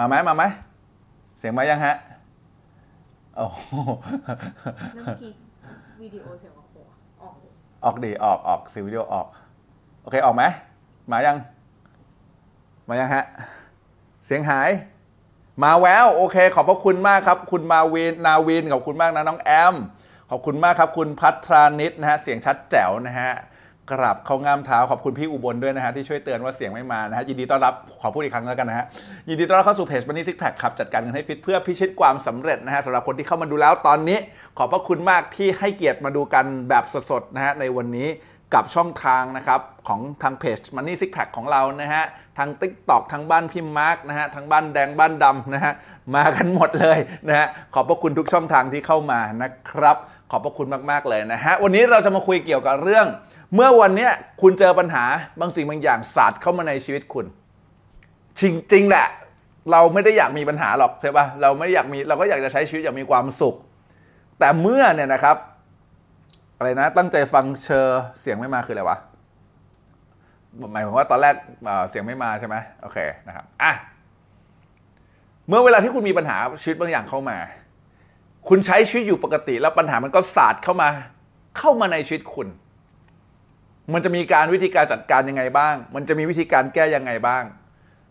มาไหมมาไหมเสียงมายังฮะโอ้โหแล้วเมื่อกี้วิดีโอเสียงออกหัวออกเลยออกดีออกออกสีวิดีโอออก โอเคออกไหมมายัง มายังฮะ เสียงหาย มาแววโอเค ขอบพระคุณมากครับ คุณมาวินนาวินขอบคุณมากนะน้องแอมขอบคุณมากครับ คุณพัทรานิดนะฮะเสียงชัดแจ๋วนะฮะ กราบเขางามเท้าขอบคุณพี่อุบลด้วยนะฮะที่ช่วยเตือนว่าเสียงไม่มานะฮะยินดีต้อนรับขอพูดอีกครั้งแล้วกันนะฮะยินดีต้อนรับเข้าสู่เพจ Money Six Pack ครับจัดการเงินให้ฟิตเพื่อพิชิตความสำเร็จนะฮะสำหรับคนที่เข้ามาดูแล้วตอนนี้ ขอบพระคุณมากที่ให้เกียรติมาดูกันแบบสดๆนะฮะในวันนี้กับช่องทางนะครับของทางเพจ Money Six Pack ของเรานะฮะทาง TikTok ทางบ้านพี่มาร์กนะฮะทางบ้านแดงบ้านดำนะฮะมากันหมดเลยนะฮะขอบพระคุณทุกช่องทางที่เข้ามานะครับ ขอบพระคุณมากๆเลยนะฮะวันนี้เราจะมาคุยเกี่ยวกับเรื่อง เมื่อวันนี้คุณเจอปัญหาบางสิ่งบางอย่างสาดเข้ามาในชีวิตคุณ จริงจริงแหละ เราไม่ได้อยากมีปัญหาหรอกใช่ปะเราไม่อยากมีเราก็อยากจะใช้ชีวิต อย่างมีความสุข แต่เมื่อเนี่ยนะครับ อะไรนะ ตั้งใจฟังเชอร์เสียงไม่มาคืออะไรวะหมายถึงว่าตอนแรกเอ่อเสียงไม่มาใช่ไหมโอเคนะครับอะเมื่อเวลาที่คุณมีปัญหาชีวิตบางอย่างเข้ามา คุณใช้ชีวิตอยู่ปกติ แล้วปัญหามันก็สาดเข้ามา เข้ามาในชีวิตคุณ มันจะมีการวิธีการจัดการยังไงบ้าง มันจะมีวิธีการแก้ยังไงบ้าง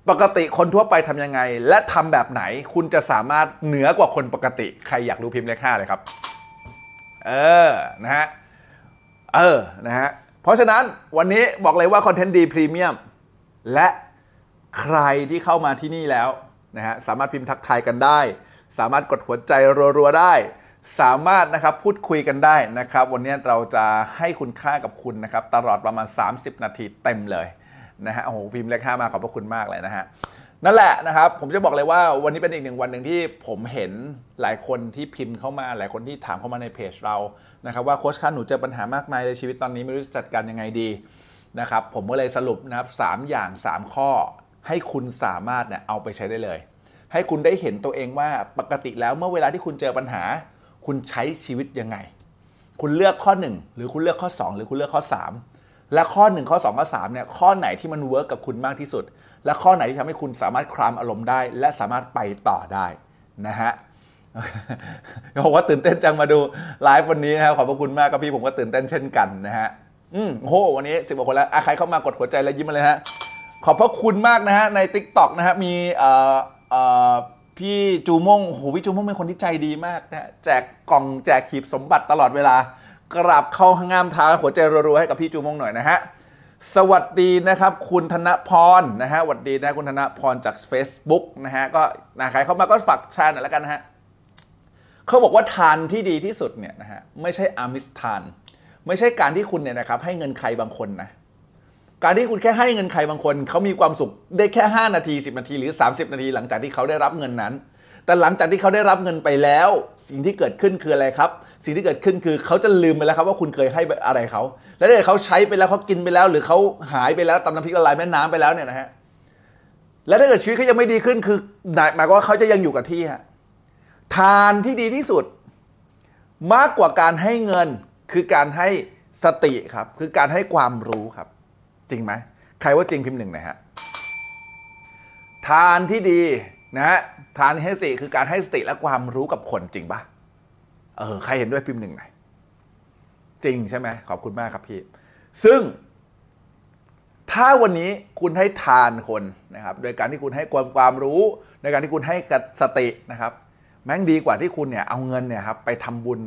ปกติคนทั่วไปทำยังไง และทำแบบไหน คุณจะสามารถเหนือกว่าคนปกติ ใครอยากรู้พิมพ์เลขห้าเลยครับ เออ นะฮะ เออ นะฮะ เพราะฉะนั้นวันนี้บอกเลยว่าคอนเทนต์ดีพรีเมียมและใครที่เข้ามาที่นี่แล้วนะฮะ สามารถพิมพ์ทักทายกันได้ สามารถกดหัวใจรัวๆได้ สามารถนะครับพูดคุยกันได้นะครับ วันนี้เราจะให้คุณค่ากับคุณนะครับ ตลอดประมาณ 30 นาทีเต็มเลยนะฮะโอ้โหพิมพ์เลขห้ามาขอบพระคุณมากเลยนะฮะนั่นแหละนะครับ ผมจะบอกเลยว่าวันนี้เป็นอีกหนึ่งวันหนึ่งที่ผมเห็นหลายคนที่พิมพ์เข้ามา หลายคนที่ถามเข้ามาในเพจเรานะครับ ว่าโค้ชคะหนูเจอปัญหามากมายในชีวิตตอนนี้ไม่รู้จะจัดการยังไงดีนะครับ ผมก็เลยสรุปนะครับสามอย่าง 3 ข้อ ให้คุณสามารถเนี่ยเอาไปใช้ได้เลย ให้คุณได้เห็นตัวเองว่าปกติแล้วเมื่อเวลาที่คุณเจอปัญหา คุณใช้ชีวิตยังไง คุณเลือกข้อ 1 หรือคุณเลือกข้อ 2 หรือคุณเลือกข้อ 3 และข้อ 1 ข้อ 2 ข้อ3เนี่ยข้อไหนที่มัน work กับคุณมากที่สุด และข้อไหนที่ทำให้คุณสามารถ calm อารมณ์ได้ และสามารถไปต่อได้นะฮะบอกว่าตื่นเต้นจังมาดูไลฟ์วันนี้นะครับขอบพระคุณมากครับพี่ผมก็ตื่นเต้นเช่นกันนะฮะอืมโอ้โหวันนี้สิบกว่าคนแล้วใครเข้ามากดหัวใจแล้วยิ้มมาเลยฮะขอบพระคุณมากนะฮะใน t ิ k t o k นะฮะมีเอ่อเอ่อ พี่จูมงโอ้โหพี่จูมงเป็นคนที่ใจดีมากนะแจกกล่องแจกขีบสมบัติตลอดเวลากราบเข้างามเท้าหัวใจรัวๆให้กับพี่จูมงหน่อยนะฮะสวัสดีนะครับ คุณธนพรนะฮะสวัสดีนะคุณธนพรจาก Facebook นะฮะก็นะใครเข้ามาก็ฝากแชร์หน่อยแล้วกันนะฮะเขาบอกว่าทานที่ดีที่สุดเนี่ยนะฮะไม่ใช่อามิสทาน ไม่ใช่การที่คุณเนี่ยนะครับให้เงินใครบางคนนะ การที่คุณแค่ให้เงินใครบางคนเขามีความสุขได้แค่ 5 นาที 10 นาทีหรือ 30 นาทีหลังจากที่เขาได้รับเงินนั้น แต่หลังจากที่เขาได้รับเงินไปแล้ว สิ่งที่เกิดขึ้นคืออะไรครับ สิ่งที่เกิดขึ้นคือเขาจะลืมไปแล้วครับว่าคุณเคยให้อะไรเขาแล้วถ้าเกิดเขาใช้ไปแล้วเขากินไปแล้ว หรือเขาหายไปแล้วตำน้ำพริกละลายแม่น้ำไปแล้วเนี่ยนะฮะแล้วถ้าเกิดชีวิตเขายังไม่ดีขึ้นคือหมายความว่าเขาจะยังอยู่กับที่ฮะทานที่ดีที่สุด มากกว่าการให้เงินคือการให้สติครับ คือการให้ความรู้ครับ จริงไหมใครว่าจริงพิมพ์หนึ่งหนะฮะทานที่ดีนะฮะทานให้สติคือการให้สติและความรู้กับคนจริงปะเออใครเห็นด้วยพิมพ์หนึ่งหน่อยจริงใช่ไหมขอบคุณมากครับพี่ซึ่ง ถ้าวันนี้คุณให้ทานคนนะครับ โดยการที่คุณให้ความความรู้โดยการที่คุณให้สตินะครับ แม่งดีกว่าที่คุณเนี่ยเอาเงินเนี่ยครับไปทำบุญ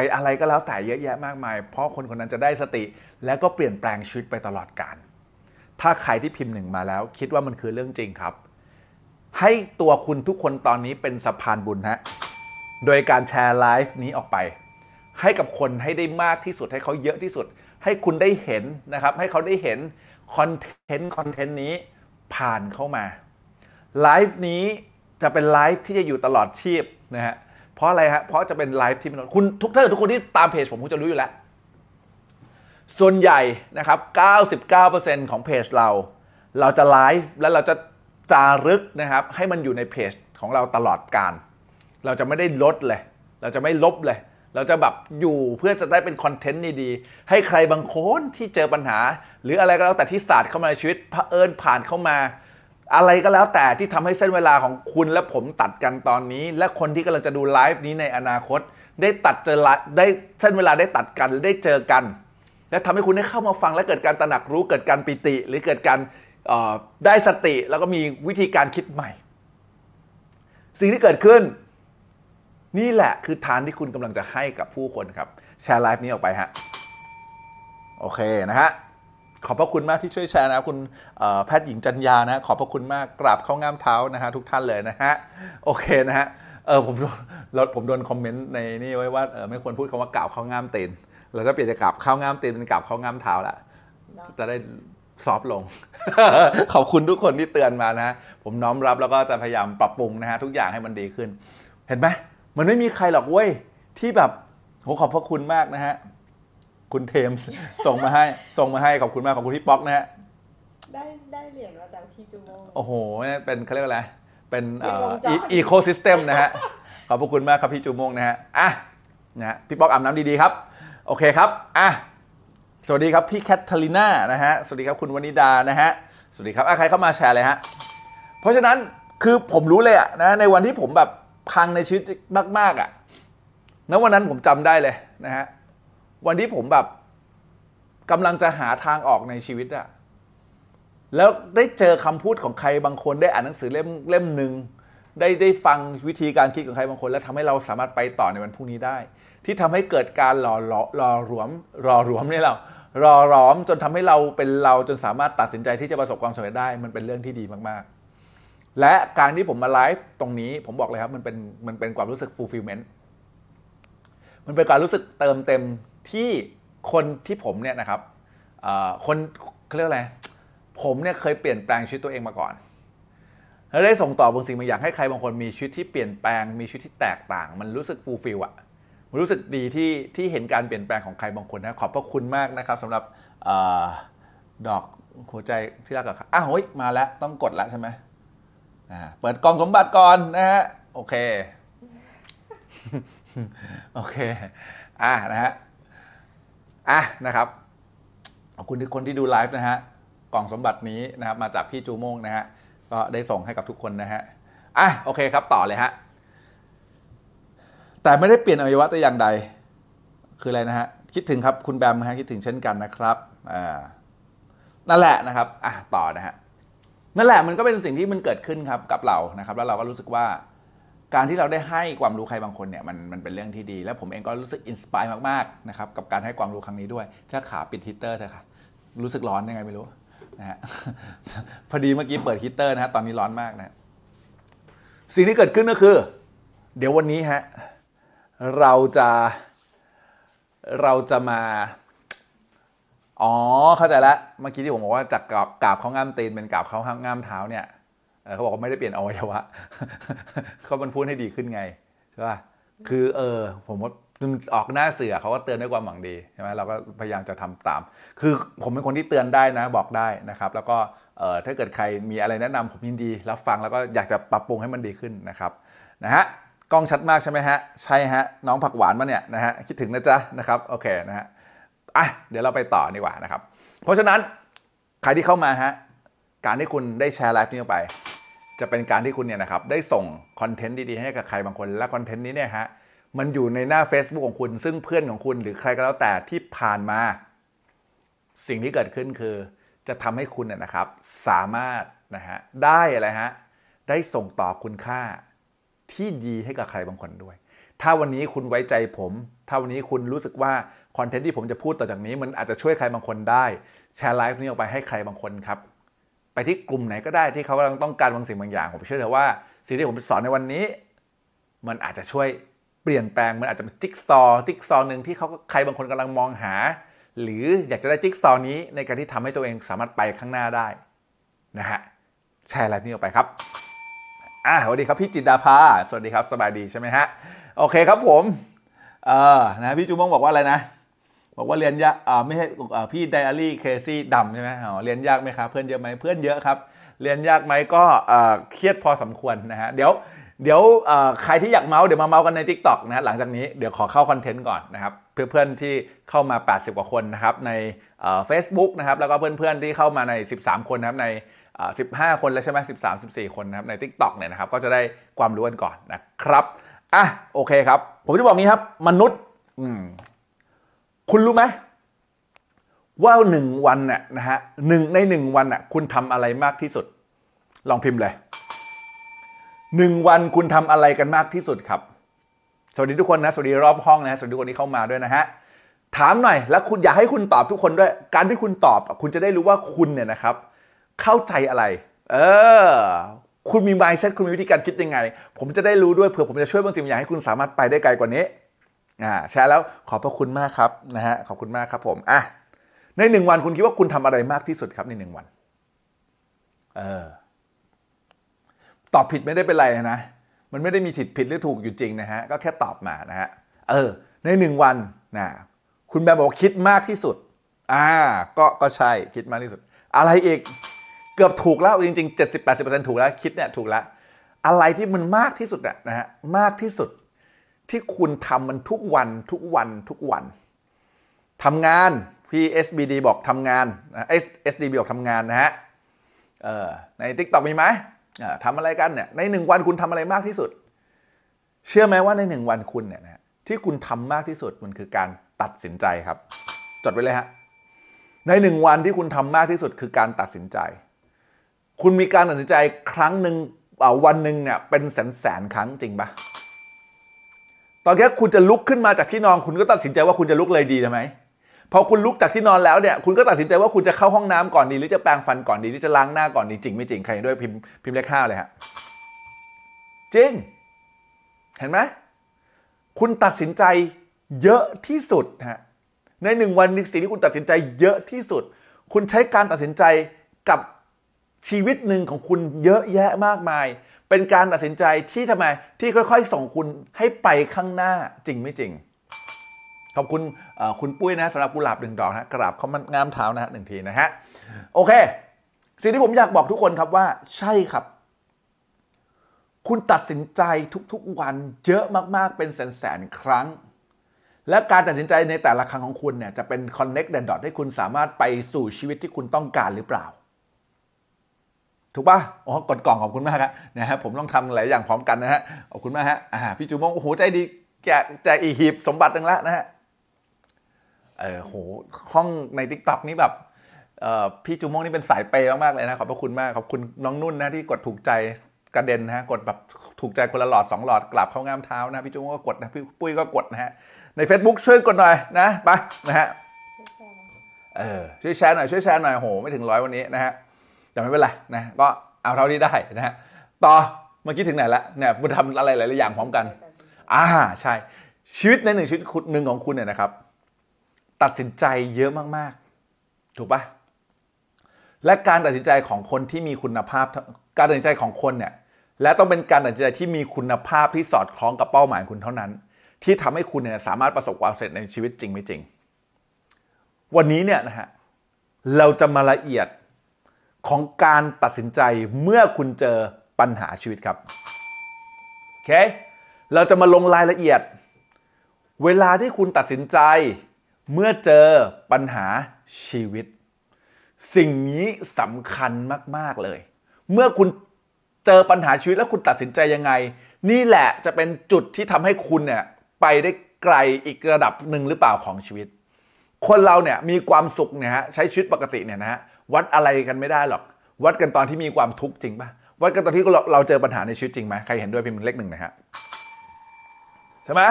ไปอะไรก็แล้วแต่เยอะแยะมากมาย เพราะคนคนนั้นจะได้สติ แล้วก็เปลี่ยนแปลงชีวิตไปตลอดกาลถ้าใครที่พิมพ์หนึ่งมาแล้ว คิดว่ามันคือเรื่องจริงครับ ให้ตัวคุณทุกคนตอนนี้เป็นสะพานบุญฮะโดยการแชร์ไลฟ์นี้ออกไป ให้กับคนให้ได้มากที่สุดให้เขาเยอะที่สุด ให้คุณได้เห็นนะครับ ให้เขาได้เห็น content content นี้ผ่านเข้ามาไลฟ์นี้จะเป็นไลฟ์ที่จะอยู่ตลอดชีพนะฮะ เพราะอะไรฮะ เพราะจะเป็นไลฟ์ที่คุณทุกท่านทุกคนที่ตามเพจผมคุณจะรู้อยู่แล้ว ส่วนใหญ่นะครับ 99%ของเพจเรา เราจะไลฟ์และเราจะจารึกนะครับ ให้มันอยู่ในเพจของเราตลอดกาล เราจะไม่ได้ลบเลย เราจะไม่ลบเลย เราจะแบบอยู่เพื่อจะได้เป็นคอนเทนต์ดีๆ ให้ใครบางคนที่เจอปัญหา หรืออะไรก็แล้วแต่ที่ศาสตร์เข้ามาในชีวิตเผอิญผ่านเข้ามา อะไรก็แล้วแต่ที่ทำให้เส้นเวลาของคุณและผมตัดกันตอนนี้ และคนที่กำลังจะดูไลฟ์นี้ในอนาคต ได้ตัดเจอได้เส้นเวลาได้ตัดกันได้เจอกัน และทำให้คุณได้เข้ามาฟังและเกิดการตระหนักรู้เกิดการปิติ หรือเกิดการได้สติแล้วก็มีวิธีการคิดใหม่ สิ่งที่เกิดขึ้น นี่แหละคือทานที่คุณกำลังจะให้กับผู้คนครับ แชร์ไลฟ์นี้ออกไปฮะโอเคนะฮะ ขอบพระคุณมากที่ช่วยแชร์นะคุณแพทย์หญิงจันยานะขอบพระคุณมากกราบเข้างามเท้านะฮะทุกท่านเลยนะฮะโอเคนะฮะเออผมโดนผมโดนคอมเมนต์ในนี่ไว้ว่าเออไม่ควรพูดคำว่ากราบเข้างามตีนเราจะเปลี่ยนจากกราบเข้างามตีนเป็นกราบเข้างามเท้าละจะได้ซอฟลง ขอบคุณทุกคนที่เตือนมานะ ผมน้อมรับแล้วก็จะพยายามปรับปรุงนะฮะทุกอย่างให้มันดีขึ้น เห็นไหมมันไม่มีใครหรอกเว้ยที่แบบโหขอบพระคุณมากนะฮะ คุณเทมส์ส่งมาให้ส่งมาให้ขอบคุณมากขอบคุณพี่ป๊อกนะฮะได้ได้เหรียญมาจากพี่จูโมงโอ้โหเป็นเขาเรียกอะไรเป็นเป็นวงจรอีโคซิสเต็มนะฮะขอบพระคุณมากครับพี่จูโมงนะฮะอะนะฮะพี่ป๊อกอาบน้ำดีๆครับ โอเคครับอะสวัสดีครับพี่แคทเธอรีนานะฮะสวัสดีครับคุณวนิดานะฮะสวัสดีครับอะใครเข้ามาแชร์เลยฮะเพราะฉะนั้นคือผมรู้เลยอะนะในวันที่ผมแบบพังในชีวิตมากๆอะณวันนั้นผมจำได้เลยนะฮะ วันที่ผมแบบกำลังจะหาทางออกในชีวิตอะแล้วได้เจอคำพูดของใครบางคนได้อ่านหนังสือเล่มเล่มหนึ่งได้ได้ฟังวิธีการคิดของใครบางคน แล้วทำให้เราสามารถไปต่อในวันพรุ่งนี้ได้ ที่ทำให้เกิดการหล่อหล่อหลอมหล่อหลอมเนี่ยเราหล่อหลอมจนทำให้เราเป็นเราจนสามารถตัดสินใจที่จะประสบความสำเร็จได้ มันเป็นเรื่องที่ดีมากๆ และการที่ผมมาไลฟ์ตรงนี้ผมบอกเลยครับมันเป็นมันเป็นความรู้สึก fulfillment มันเป็นการรู้สึกเติมเต็ม ที่คนที่ผมเนี่ยนะครับคนเขาเรียกอะไร ผมเนี่ยเคยเปลี่ยนแปลงชีวิตตัวเองมาก่อน แล้วได้ส่งต่อบางสิ่งบางอย่างให้ใครบางคนมีชีวิตที่เปลี่ยนแปลง มีชีวิตที่แตกต่าง มันรู้สึก fulfill อะมันรู้สึกดีที่ที่เห็นการเปลี่ยนแปลงของใครบางคนนะขอบพระคุณมากนะครับสำหรับอดอกหัวใจที่รักกับอ้าวเฮ้ยมาแล้วต้องกดแล้วใช่ไหมเปิดกล่องสมบัติก่อนนะฮะโอเค โอเค อะนะฮะ อะนะครับขอบคุณทุกคนที่ดูไลฟ์นะฮะกล่องสมบัตินี้นะครับมาจากพี่จูโมงนะฮะก็ได้ส่งให้กับทุกคนนะฮะอะโอเคครับต่อเลยฮะแต่ไม่ได้เปลี่ยนอวัยวะแต่อย่างใด คืออะไรนะฮะคิดถึงครับคุณแบมฮะคิดถึงเช่นกันนะครับอ่านั่นแหละนะครับอะต่อนะฮะนั่นแหละมันก็เป็นสิ่งที่มันเกิดขึ้นครับกับเรานะครับ แล้วเราก็รู้สึกว่า การที่เราได้ให้ความรู้ใครบางคนเนี่ยมันมันเป็นเรื่องที่ดี แล้วผมเองก็รู้สึกอินสปายมากๆนะครับกับการให้ความรู้ครั้งนี้ด้วย ถ้าขาปิดฮีเตอร์เถอค่ะ รู้สึกร้อนยังไงไม่รู้นะฮะพอดีเมื่อกี้เปิดฮีเตอร์นะฮะตอนนี้ร้อนมากนะสิ่งที่เกิดขึ้นก็คือ เดี๋ยววันนี้ฮะเราจะเราจะมา อ๋อเข้าใจแล้วเมื่อกี้ที่ผมบอกว่าจากกราบกราบเขาง่ามตีนเป็นกราบเขาง่ามเท้าเนี่ย เขาบอกว่าไม่ได้เปลี่ยนอวัยวะเขามันพูดให้ดีขึ้นไงใช่ป่ะคือเออ ผมว่าออกหน้าเสือเขาก็เตือนด้วยความหวังดีใช่ไหมเราก็พยายามจะทำตาม คือผมเป็นคนที่เตือนได้นะบอกได้นะครับ แล้วก็เออถ้าเกิดใครมีอะไรแนะนำผมยินดีรับฟังแล้วก็อยากจะปรับปรุงให้มันดีขึ้นนะครับนะฮะกล้องชัดมากใช่ไหมฮะใช่ฮะน้องผักหวานมาเนี่ยนะฮะคิดถึงนะจ๊ะนะครับโอเคนะฮะอะเดี๋ยวเราไปต่อดีกว่านะครับ เพราะฉะนั้นใครที่เข้ามาฮะการที่คุณได้แชร์ไลฟ์นี้ออกไป จะเป็นการที่คุณเนี่ยนะครับได้ส่งคอนเทนต์ดีๆให้กับใครบางคน และคอนเทนต์นี้เนี่ยฮะมันอยู่ในหน้า Facebook ของคุณ ซึ่งเพื่อนของคุณหรือใครก็แล้วแต่ที่ผ่านมา สิ่งที่เกิดขึ้นคือ จะทำให้คุณเนี่ยนะครับ สามารถนะฮะได้อะไรฮะได้ส่งต่อคุณค่าที่ดีให้กับใครบางคนด้วย ถ้าวันนี้คุณไว้ใจผม ถ้าวันนี้คุณรู้สึกว่าคอนเทนต์ที่ผมจะพูดต่อจากนี้ มันอาจจะช่วยใครบางคนได้ แชร์ไลฟ์นี้ออกไปให้ใครบางคนครับ ไปที่กลุ่มไหนก็ได้ที่เขากำลังต้องการบางสิ่งบางอย่าง ผมเชื่อเลยว่าสิ่งที่ผมสอนในวันนี้ มันอาจจะช่วยเปลี่ยนแปลงมันอาจจะเป็นจิ๊กซอว์จิ๊กซอว์หนึ่งที่เขาใครบางคนกำลังมองหา หรืออยากจะได้จิ๊กซอว์นี้ในการที่ทำให้ตัวเองสามารถไปข้างหน้าได้นะฮะแชร์ไลฟ์นี้ออกไปครับอะสวัสดีครับพี่จินดาภาสวัสดีครับสบายดีใช่ไหมฮะโอเคครับผมเออนะพี่จูมงบอกว่าอะไรนะ บอกว่าเรียนยากอ่าไม่ใช่พี่ไดอารี่เคซี่ดำใช่ไหมอ๋อเรียนยากไหมครับเพื่อนเยอะไหมเพื่อนเยอะครับ เรียนยากไหมก็เครียดพอสมควรนะฮะเดี๋ยวเดี๋ยวใครที่อยากเมาส์เดี๋ยวมาเมาส์กันใน Tik t o อกนะฮะหลังจากนี้เดี๋ยวขอเข้าคอนเทนต์ก่อนนะครับเพื่อนๆที่เข้ามา 80 กว่าคนนะครับในเฟซบุ๊กนะครับแล้วก็เพื่อนๆที่เข้ามาใน 13 คนนะครับใน 15 คนแล้วใช่ไหม13 14 คนนะครับใน Tik t o อกเนี่ยนะครับก็จะได้ความรู้กันก่อนนะครับอะโอเคครับ ผมจะบอกงี้ครับมนุษย์อืม คุณรู้ไหมว่าหนึ่งวันน่ะนะฮะหนึ่งในหนึ่งวันน่ะคุณทำอะไรมากที่สุด ลองพิมพ์เลยหนึ่งวันคุณทำอะไรกันมากที่สุดครับ สวัสดีทุกคนนะสวัสดีรอบห้องนะสวัสดีทุกคนที่เข้ามาด้วยนะฮะถามหน่อย แล้วคุณอยากให้คุณตอบทุกคนด้วย การที่คุณตอบ คุณจะได้รู้ว่าคุณเนี่ยนะครับ เข้าใจอะไร เออ คุณมี mindset คุณมีวิธีการคิดยังไง ผมจะได้รู้ด้วยเผื่อผมจะช่วยบางสิ่งบางอย่างให้คุณสามารถไปได้ไกลกว่านี้ อ่าแชร์แล้วขอบพระคุณมากครับนะฮะขอบคุณมากครับผมอะในหนึ่งวันคุณคิดว่าคุณทำอะไรมากที่สุดครับในหนึ่งวันเออตอบผิดไม่ได้เป็นไรนะมันไม่ได้มีผิดผิดหรือถูกอยู่จริงนะฮะก็แค่ตอบมานะฮะเออในหนึ่งวันนะคุณแบบบอกคิดมากที่สุดอ่าก็ก็ใช่คิดมากที่สุด อะไรอีกเกือบถูกแล้วจริงๆ 70-80%ถูกแล้วคิดเนี่ยถูกแล้วอะไรที่มันมากที่สุดอะนะฮะมากที่สุด ที่คุณทำมันทุกวันทุกวันทุกวันทำงานพี่ SBD บอกทำงานนะ SDB บอกทำงานนะฮะใน TikTok มีไหมทำอะไรกันเนี่ยในหนึ่งวันคุณทำอะไรมากที่สุด เชื่อไหมว่าในหนึ่งวันคุณเนี่ยนะที่คุณทำมากที่สุดมันคือการตัดสินใจครับ จดไว้เลยฮะในหนึ่งวันที่คุณทำมากที่สุดคือการตัดสินใจ คุณมีการตัดสินใจครั้งหนึ่งวันหนึ่งเนี่ยเป็นแสนแสนครั้งจริงปะ ตอนแค่คุณจะลุกขึ้นมาจากที่นอน คุณก็ตัดสินใจว่าคุณจะลุกเลยดีใช่ไหมพอคุณลุกจากที่นอนแล้วเนี่ย คุณก็ตัดสินใจว่าคุณจะเข้าห้องน้ำก่อนดี หรือจะแปรงฟันก่อนดีหรือจะล้างหน้าก่อนดีจริงไม่จริงใครด้วยพิมพ์พิมพ์เลขห้าเลยฮะจริง เห็นไหมคุณตัดสินใจเยอะที่สุดฮะในหนึ่งวันหนึ่งสิ่งที่คุณตัดสินใจเยอะที่สุด คุณใช้การตัดสินใจกับชีวิตหนึ่งของคุณเยอะแยะมากมาย เป็นการตัดสินใจที่ทำไมที่ค่อย ๆ ส่งคุณให้ไปข้างหน้าจริงไม่จริง ขอบคุณคุณปุ้ยนะสำหรับกุหลาบหนึ่งดอกนะกราบเขามันงามเท้านะฮะหนึ่งทีนะฮะโอเค สิ่งที่ผมอยากบอกทุกคนครับว่า ใช่ครับ คุณตัดสินใจทุกๆวันเยอะมากๆเป็นแสนๆครั้ง และการตัดสินใจในแต่ละครั้งของคุณเนี่ยจะเป็น connect the dot ให้คุณสามารถไปสู่ชีวิตที่คุณต้องการหรือเปล่า ถูกปะอ๋อกดกล่องขอบคุณมากครับนะฮะผมต้องทำหลายอย่างพร้อมกันนะฮะขอบคุณมากฮะอ่าพี่จูมงโอ้โหใจดีแกะแจกอีหีบสมบัติหนึ่งแล้วนะฮะเออโหห้องใน TikTok นี่แบบเอ่อพี่จูมงนี่เป็นสายเปย์มากๆเลยนะขอบพระคุณมากขอบคุณน้องนุ่นนะที่กดถูกใจกระเด็นนะฮะกดแบบถูกใจคนละหลอดสองหลอดกลับเข้างามเท้านะพี่จูมงก็กดนะพี่ปุ้ยก็กดนะฮะใน Facebook ช่วยกดหน่อยนะไปนะฮะเออช่วยแชร์หน่อยช่วยแชร์หน่อยโหไม่ถึงร้อยวันนี้นะฮะ แต่ไม่เป็นไรนะก็เอาเท่าที่ได้นะฮะต่อเมื่อกี้ถึงไหนละเนี่ยมาทำอะไรหลายๆอย่างพร้อมกันอ่าใช่ ชีวิตในหนึ่งชีวิตคุณหนึ่งของคุณเนี่ยนะครับ ตัดสินใจเยอะมากๆ ถูกปะและการตัดสินใจของคนที่มีคุณภาพการตัดสินใจของคนเนี่ยและต้องเป็นการตัดสินใจที่มีคุณภาพที่สอดคล้องกับเป้าหมายคุณเท่านั้น ที่ทำให้คุณเนี่ยสามารถประสบความสำเร็จในชีวิตจริงไม่จริง วันนี้เนี่ยนะฮะเราจะมาละเอียด ของการตัดสินใจเมื่อคุณเจอปัญหาชีวิตครับโอเคเราจะมาลงรายละเอียด เวลาที่คุณตัดสินใจ เมื่อเจอปัญหาชีวิต สิ่งนี้สำคัญมาก ๆ เลย เมื่อคุณเจอปัญหาชีวิตแล้วคุณตัดสินใจยังไง นี่แหละจะเป็นจุดที่ทำให้คุณเนี่ยไปได้ไกลอีกระดับหนึ่งหรือเปล่าของชีวิต คนเราเนี่ยมีความสุขเนี่ยฮะใช้ชีวิตปกติเนี่ยนะฮะ วัดอะไรกันไม่ได้หรอก วัดกันตอนที่มีความทุกข์จริงป่ะวัดกันตอนที่เราเราเจอปัญหาในชีวิตจริงไหมใครเห็นด้วยพิมพ์เลขหนึ่งนะฮะใช่ไหม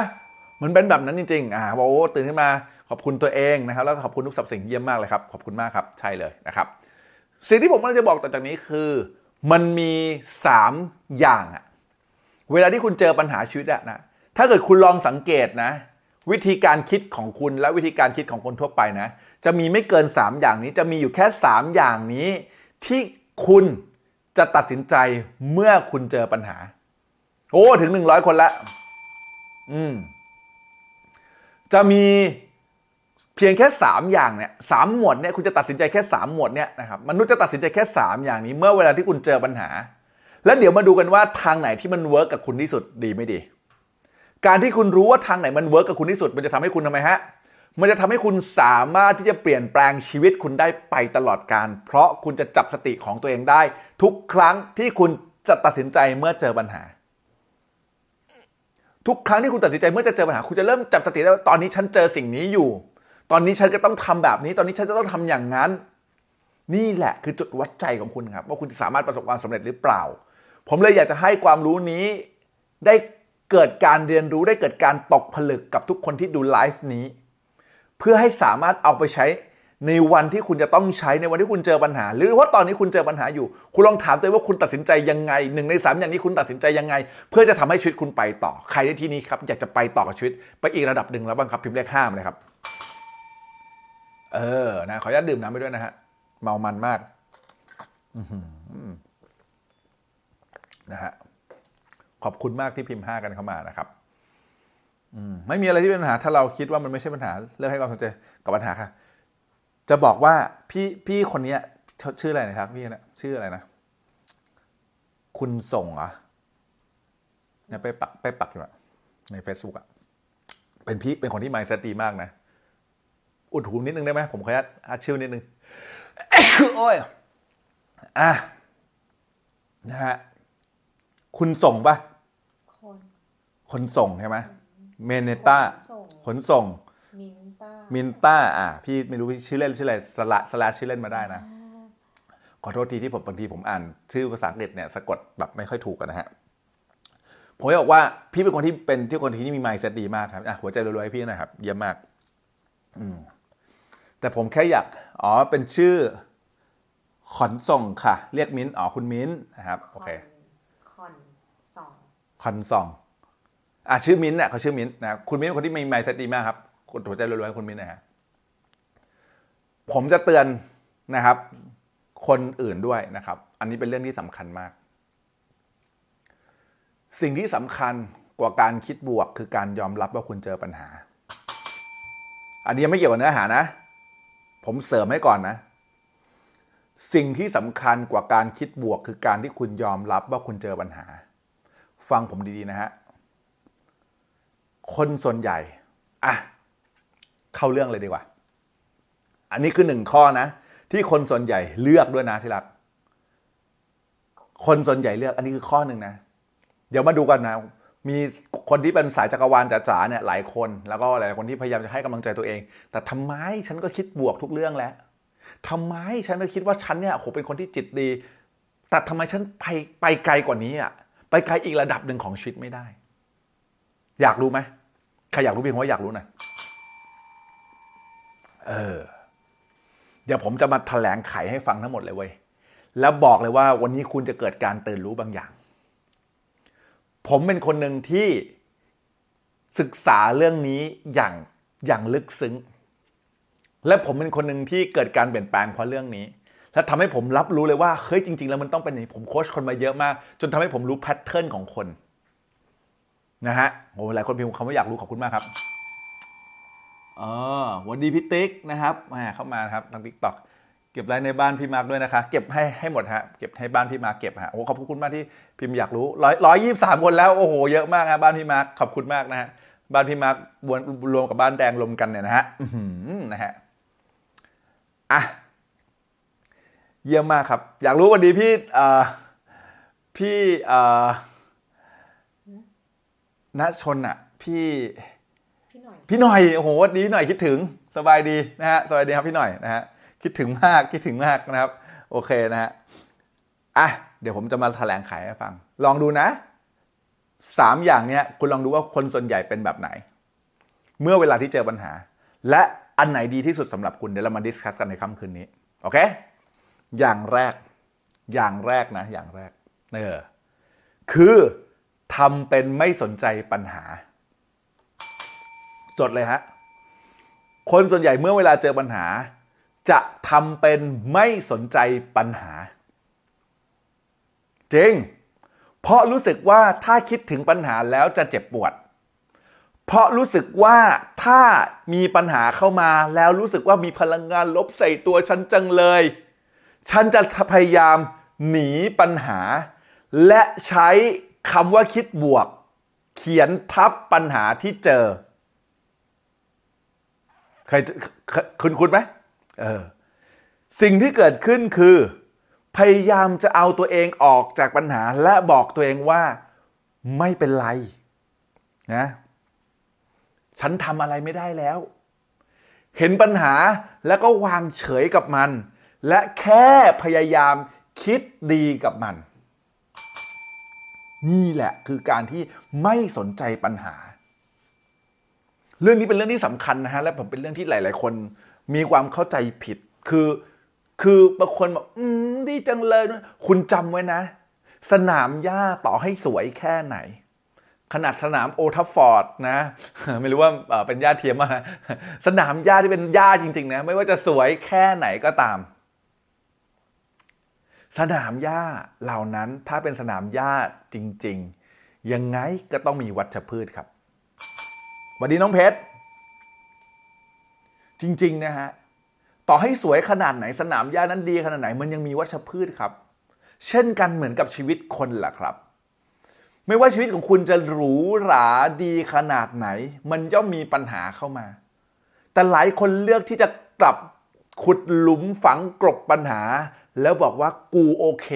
มันเป็นแบบนั้นจริงๆอ่าบอกโอ้ตื่นขึ้นมาขอบคุณตัวเองนะครับ แล้วก็ขอบคุณทุกสรรพสิ่งเยี่ยมมากเลยครับ ขอบคุณมากครับ ใช่เลยนะครับ สิ่งที่ผมกำลังจะบอกต่อจากนี้คือ มันมีสามอย่างอะเวลาที่คุณเจอปัญหาชีวิตอะนะถ้าเกิดคุณลองสังเกตนะ วิธีการคิดของคุณและวิธีการคิดของคนทั่วไปนะ จะมีไม่เกิน 3 อย่างนี้ จะมีอยู่แค่ 3 อย่างนี้ ที่คุณจะตัดสินใจเมื่อคุณเจอปัญหา โอ้ ถึง 100 คนละอืมจะมีเพียงแค่ 3 อย่างเนี่ยสามหมวดเนี่ยคุณจะตัดสินใจแค่ 3 หมวดเนี่ยนะครับมนุษย์จะตัดสินใจแค่ 3 อย่างนี้ เมื่อเวลาที่คุณเจอปัญหา แล้วเดี๋ยวมาดูกันว่าทางไหนที่มัน work กับคุณที่สุดดีไม่ดี การที่คุณรู้ว่าทางไหนมัน work กับคุณที่สุด มันจะทำให้คุณทำไมฮะ มันจะทำให้คุณสามารถที่จะเปลี่ยนแปลงชีวิตคุณได้ไปตลอดกาล เพราะคุณจะจับสติของตัวเองได้ ทุกครั้งที่คุณจะตัดสินใจเมื่อเจอปัญหา ทุกครั้งที่คุณตัดสินใจเมื่อจะเจอปัญหา คุณจะเริ่มจับสติได้ว่าตอนนี้ฉันเจอสิ่งนี้อยู่ ตอนนี้ฉันก็ต้องทำแบบนี้ ตอนนี้ฉันจะต้องทำอย่างนั้น นี่แหละคือจุดวัดใจของคุณครับ ว่าคุณสามารถประสบความสำเร็จหรือเปล่า ผมเลยอยากจะให้ความรู้นี้ได้เกิดการเรียนรู้ได้เกิดการตกผลึกกับทุกคนที่ดูไลฟ์นี้ เพื่อให้สามารถเอาไปใช้ในวันที่คุณจะต้องใช้ในวันที่คุณเจอปัญหา หรือว่าตอนนี้คุณเจอปัญหาอยู่ คุณลองถามตัวเองว่าคุณตัดสินใจยังไงหนึ่งในสามอย่างนี้คุณตัดสินใจยังไง เพื่อจะทำให้ชีวิตคุณไปต่อ ใครในที่นี้ครับอยากจะไปต่อกับชีวิตไปอีกระดับหนึ่งแล้วบ้างครับพิมพ์เลขห้ามเลยครับ เออนะขออนุญาตดื่มน้ำไปด้วยนะฮะเมามันมากนะฮะขอบคุณมากที่พิมพ์ห้ากันเข้ามานะครับ ไม่มีอะไรที่เป็นปัญหา ถ้าเราคิดว่ามันไม่ใช่ปัญหาเลิกให้ความสนใจกับปัญหาค่ะ จะบอกว่าพี่พี่คนเนี้ยชชื่ออะไรนะครับ พี่นะชื่ออะไรนะ คุณส่งเหรอเนี่ยไปปักไปปักอยู่อะใน Facebook อะเป็นพี่เป็นคนที่ mindset ดีมากนะ อุดหูนิดนึงได้ไหมผมขออนุญาตอาชิวนิดนึงโอ้ยอะนะฮะคุณส่งปะคน คนส่งใช่ไหม เมเนต้าส่งขนส่ง มินต้ามินต้าอะพี่ไม่รู้ชื่อเล่นชื่ออะไรสละสละชื่อเล่นมาได้นะ ขอโทษทีที่ผมบางทีผมอ่าน ชื่อภาษาอังกฤษเนี่ยสะกดแบบไม่ค่อยถูกกันนะฮะผมจะบอกว่าพี่เป็นคนที่เป็นที่คนที่มี mindset ดีมากครับอะหัวใจรวยๆให้พี่หนะครับ เยี่ยมมาก อืมแต่ผมแค่อยาก อ๋อ เป็นชื่อ ขนส่งค่ะ เรียกมิ้น อ๋อ คุณมิ้นนะครับ โอเค คอนสอง คอนซอง อะชื่อมิ้นท์เนี่ยเขาชื่อมิ้นท์นะคุณมิ้นท์เป็นคนที่มีไมซ์เซตดีมากครับคุณหัวใจรวยๆคุณมิ้นท์นะฮะผมจะเตือนนะครับ คนอื่นด้วยนะครับ อันนี้เป็นเรื่องที่สำคัญมาก สิ่งที่สำคัญกว่าการคิดบวก คือการยอมรับว่าคุณเจอปัญหา อันนี้ยังไม่เกี่ยวกับเนื้อหานะ ผมเสริมให้ก่อนนะ สิ่งที่สำคัญกว่าการคิดบวก คือการที่คุณยอมรับว่าคุณเจอปัญหา ฟังผมดีๆนะฮะ คนส่วนใหญ่อะเข้าเรื่องเลยดีกว่า อันนี้คือหนึ่งข้อนะ ที่คนส่วนใหญ่เลือกด้วยนะที่รัก คนส่วนใหญ่เลือก อันนี้คือข้อหนึ่งนะ เดี๋ยวมาดูกันนะ มีคนที่เป็นสายจักรวาลจ๋าๆเนี่ยหลายคน แล้วก็หลายคนที่พยายามจะให้กำลังใจตัวเอง แต่ทำไมฉันก็คิดบวกทุกเรื่องแล้วทำไมฉันก็คิดว่าฉันเนี่ยโหเป็นคนที่จิตดี แต่ทำไมฉันไปไปไกลกว่านี้อะ ไปไกลอีกระดับหนึ่งของชีวิตไม่ได้ อยากรู้ไหม ใครอยากรู้พี่ผมว่าอยากรู้หน่อยเออ เดี๋ยวผมจะมาแถลงไขให้ฟังทั้งหมดเลยเว้ย แล้วบอกเลยว่าวันนี้คุณจะเกิดการตื่นรู้บางอย่าง ผมเป็นคนหนึ่งที่ศึกษาเรื่องนี้อย่างอย่างลึกซึ้ง และผมเป็นคนหนึ่งที่เกิดการเปลี่ยนแปลงเพราะเรื่องนี้ และทำให้ผมรับรู้เลยว่าเฮ้ยจริง ๆ แล้วมันต้องเป็นอย่างนี้ผมโค้ชคนมาเยอะมาก จนทำให้ผมรู้ pattern ของคน นะฮะโอ้หลายคนพิมพ์คำว่าอยากรู้ขอบคุณมากครับเออวันดีพี่ติ๊กนะครับแหมาเข้ามาครับทาง TikTok เก็บไลน์ในบ้านพี่มาร์กด้วยนะคะ เก็บให้ให้หมดฮะเก็บให้บ้านพี่มาร์กเก็บฮะโอ้ขอบคุณมากที่พิมพ์อยากรู้ร้อยร้อยยี่สามคนแล้วโอ้โหเยอะมากฮะบ้านพี่มาร์กขอบคุณมากนะฮะบ้านพี่มาร์กรวมรวมกับบ้านแดงรวมกันเนี่ยนะฮะนะฮะอะเยี่ยมมากครับ อยากรู้วันดีพี่เอ่อพี่เอ่อ ณชนอะพี่พี่หน่อยพี่หน่อยโอ้โหวันนี้พี่หน่อยคิดถึงสบายดีนะฮะสบายดีครับพี่หน่อยนะฮะคิดถึงมากคิดถึงมากนะครับ โอเคนะฮะอะเดี๋ยวผมจะมาแถลงไขให้ฟัง ลองดูนะสามอย่างเนี้ยคุณลองดูว่าคนส่วนใหญ่เป็นแบบไหน เมื่อเวลาที่เจอปัญหา และอันไหนดีที่สุดสำหรับคุณเดี๋ยวเรามาดิสคัสกันในค่ำคืนนี้โอเค อย่างแรก อย่างแรกนะ อย่างแรกเออคือ ทำเป็นไม่สนใจปัญหา จดเลยฮะ คนส่วนใหญ่เมื่อเวลาเจอปัญหา จะทำเป็นไม่สนใจปัญหา จริง เพราะรู้สึกว่าถ้าคิดถึงปัญหาแล้วจะเจ็บปวด เพราะรู้สึกว่าถ้ามีปัญหาเข้ามาแล้วรู้สึกว่ามีพลังงานลบใส่ตัวฉันจังเลย ฉันจะพยายามหนีปัญหา และใช้ คำว่าคิดบวก เขียนทับปัญหาที่เจอเคยคุณคุณไหมเออสิ่งที่เกิดขึ้นคือ พยายามจะเอาตัวเองออกจากปัญหา และบอกตัวเองว่าไม่เป็นไรนะฉันทำอะไรไม่ได้แล้ว เห็นปัญหาแล้วก็วางเฉยกับมัน และแค่พยายามคิดดีกับมัน นี่แหละคือการที่ไม่สนใจปัญหา เรื่องนี้เป็นเรื่องที่สำคัญนะฮะและผมเป็นเรื่องที่หลาย ๆ คนมีความเข้าใจผิด คือคือบางคนบอกอืมดีจังเลย คุณจำไว้นะ สนามหญ้าต่อให้สวยแค่ไหน ขนาดสนามโอทัฟฟอร์ดนะ ไม่รู้ว่าเอ่อเป็นหญ้าเทียมอะสนามหญ้าที่เป็นหญ้าจริง ๆ นะ ไม่ว่าจะสวยแค่ไหนก็ตาม สนามหญ้าเหล่านั้นถ้าเป็นสนามหญ้าจริง ๆ ยังไงก็ต้องมีวัชพืชครับสวัสดีน้องเพชรจริง ๆ นะฮะ ต่อให้สวยขนาดไหนสนามหญ้านั้นดีขนาดไหน มันยังมีวัชพืชครับ เช่นกันเหมือนกับชีวิตคนแหละครับ ไม่ว่าชีวิตของคุณจะหรูหราดีขนาดไหน มันย่อมมีปัญหาเข้ามา แต่หลายคนเลือกที่จะกลับขุดหลุมฝังกลบปัญหา แล้วบอกว่ากูโอเค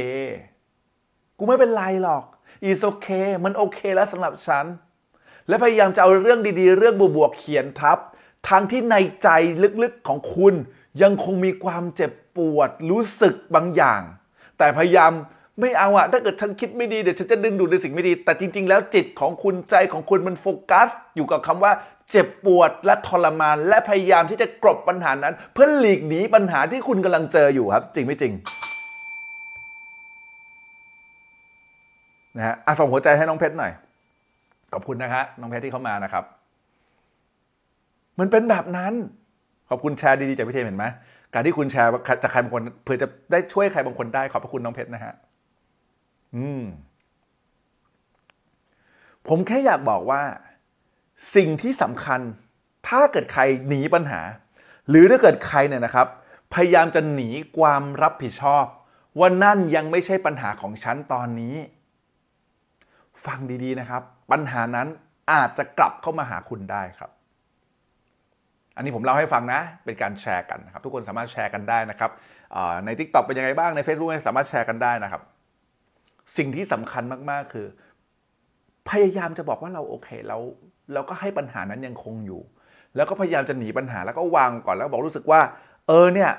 กูไม่เป็นไรหรอก is okay มันโอเคแล้วสำหรับฉัน และพยายามจะเอาเรื่องดีๆ เรื่องบวกๆเขียนทับทางที่ในใจลึกๆของคุณ ยังคงมีความเจ็บปวดรู้สึกบางอย่าง แต่พยายามไม่เอาอะถ้าเกิดฉันคิดไม่ดีเดี๋ยวฉันจะดึงดูดในสิ่งไม่ดี แต่จริง ๆ แล้วจิตของคุณใจของคุณมันโฟกัส อยู่กับคำว่า เจ็บปวดและทรมาน และพยายามที่จะกลบปัญหานั้น เพื่อหลีกหนีปัญหาที่คุณกำลังเจออยู่ครับ จริงไม่จริงนะฮะอะส่งหัวใจให้น้องเพชรหน่อยขอบคุณนะครับน้องเพชรที่เข้ามานะครับ มันเป็นแบบนั้น ขอบคุณแชร์ดีๆจากพี่เทมเห็นไหมการที่คุณแชร์จะใครบางคนเผื่อจะได้ช่วยใครบางคนได้ขอบพระคุณน้องเพชรนะฮะอืม ผมแค่อยากบอกว่า สิ่งที่สำคัญ ถ้าเกิดใครหนีปัญหา หรือถ้าเกิดใครเนี่ยนะครับ พยายามจะหนีความรับผิดชอบ ว่านั่นยังไม่ใช่ปัญหาของฉันตอนนี้ ฟังดีๆนะครับ ปัญหานั้นอาจจะกลับเข้ามาหาคุณได้ครับ อันนี้ผมเล่าให้ฟังนะ เป็นการแชร์กันนะครับ ทุกคนสามารถแชร์กันได้นะครับใน t ิ k t o k เป็นยังไงบ้างใน Facebook สามารถแชร์กันได้นะครับ สิ่งที่สำคัญมากๆคือ พยายามจะบอกว่าเราโอเคเรา แล้วเราก็ให้ปัญหานั้นยังคงอยู่ แล้วก็พยายามจะหนีปัญหาแล้วก็วางก่อนแล้วบอกรู้สึกว่า เออเนี่ย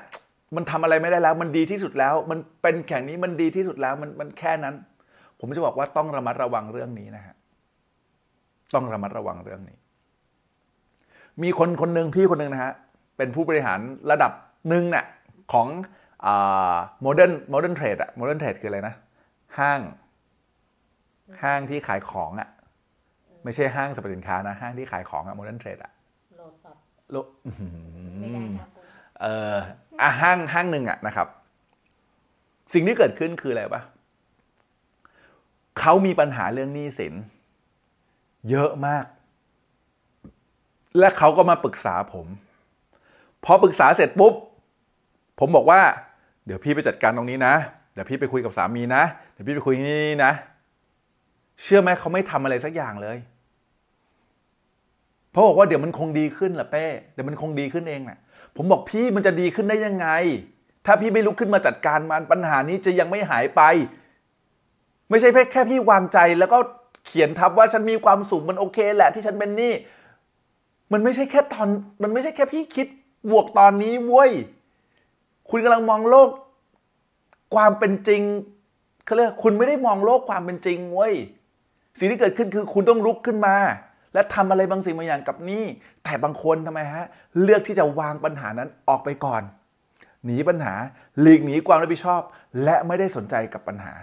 มันทำอะไรไม่ได้แล้ว มันดีที่สุดแล้ว มันเป็นแข่งนี้มันดีที่สุดแล้วมันมันแค่นั้น ผมจะบอกว่าต้องระมัดระวังเรื่องนี้นะฮะต้องระมัดระวังเรื่องนี้ มีคนคนหนึ่งพี่คนหนึ่งนะฮะเป็นผู้บริหารระดับหนึ่งเนี่ยของ modern modern trade อะ modern trade คืออะไรนะ ห้าง ห้างที่ขายของอะ ไม่ใช่ห้างสรรพสินค้านะ ห้างที่ขายของอะ modern trade อะโลตัสโลไม่ได้นะคุณเอออะห้างห้างหนึ่งอะนะครับ สิ่งที่เกิดขึ้นคืออะไรปะเขามีปัญหาเรื่องหนี้สิน เยอะมาก และเขาก็มาปรึกษาผม พอปรึกษาเสร็จปุ๊บ ผมบอกว่า เดี๋ยวพี่ไปจัดการตรงนี้นะ เดี๋ยวพี่ไปคุยกับสามีนะ เดี๋ยวพี่ไปคุยนี่นะ เชื่อไหมเขาไม่ทำอะไรสักอย่างเลย เพราะบอกว่าเดี๋ยวมันคงดีขึ้นแหละเป้เดี๋ยวมันคงดีขึ้นเองแหละผมบอกพี่มันจะดีขึ้นได้ยังไง ถ้าพี่ไม่ลุกขึ้นมาจัดการมันปัญหานี้จะยังไม่หายไป ไม่ใช่แค่พี่วางใจแล้วก็เขียนทับว่าฉันมีความสุขมันโอเค แหละที่ฉันเป็นหนี้มันไม่ใช่แค่ตอน มันไม่ใช่แค่พี่คิดบวกตอนนี้เว้ยคุณกำลังมองโลก ความเป็นจริงเขาเรียกคุณไม่ได้มองโลกความเป็นจริงเว้ยสิ่งที่เกิดขึ้นคือคุณต้องลุกขึ้นมา และทำอะไรบางสิ่งบางอย่างกับหนี้ แต่บางคนทำไมฮะเลือกที่จะวางปัญหานั้นออกไปก่อน หนีปัญหาหลีกหนีความรับผิดชอบ และไม่ได้สนใจกับปัญหา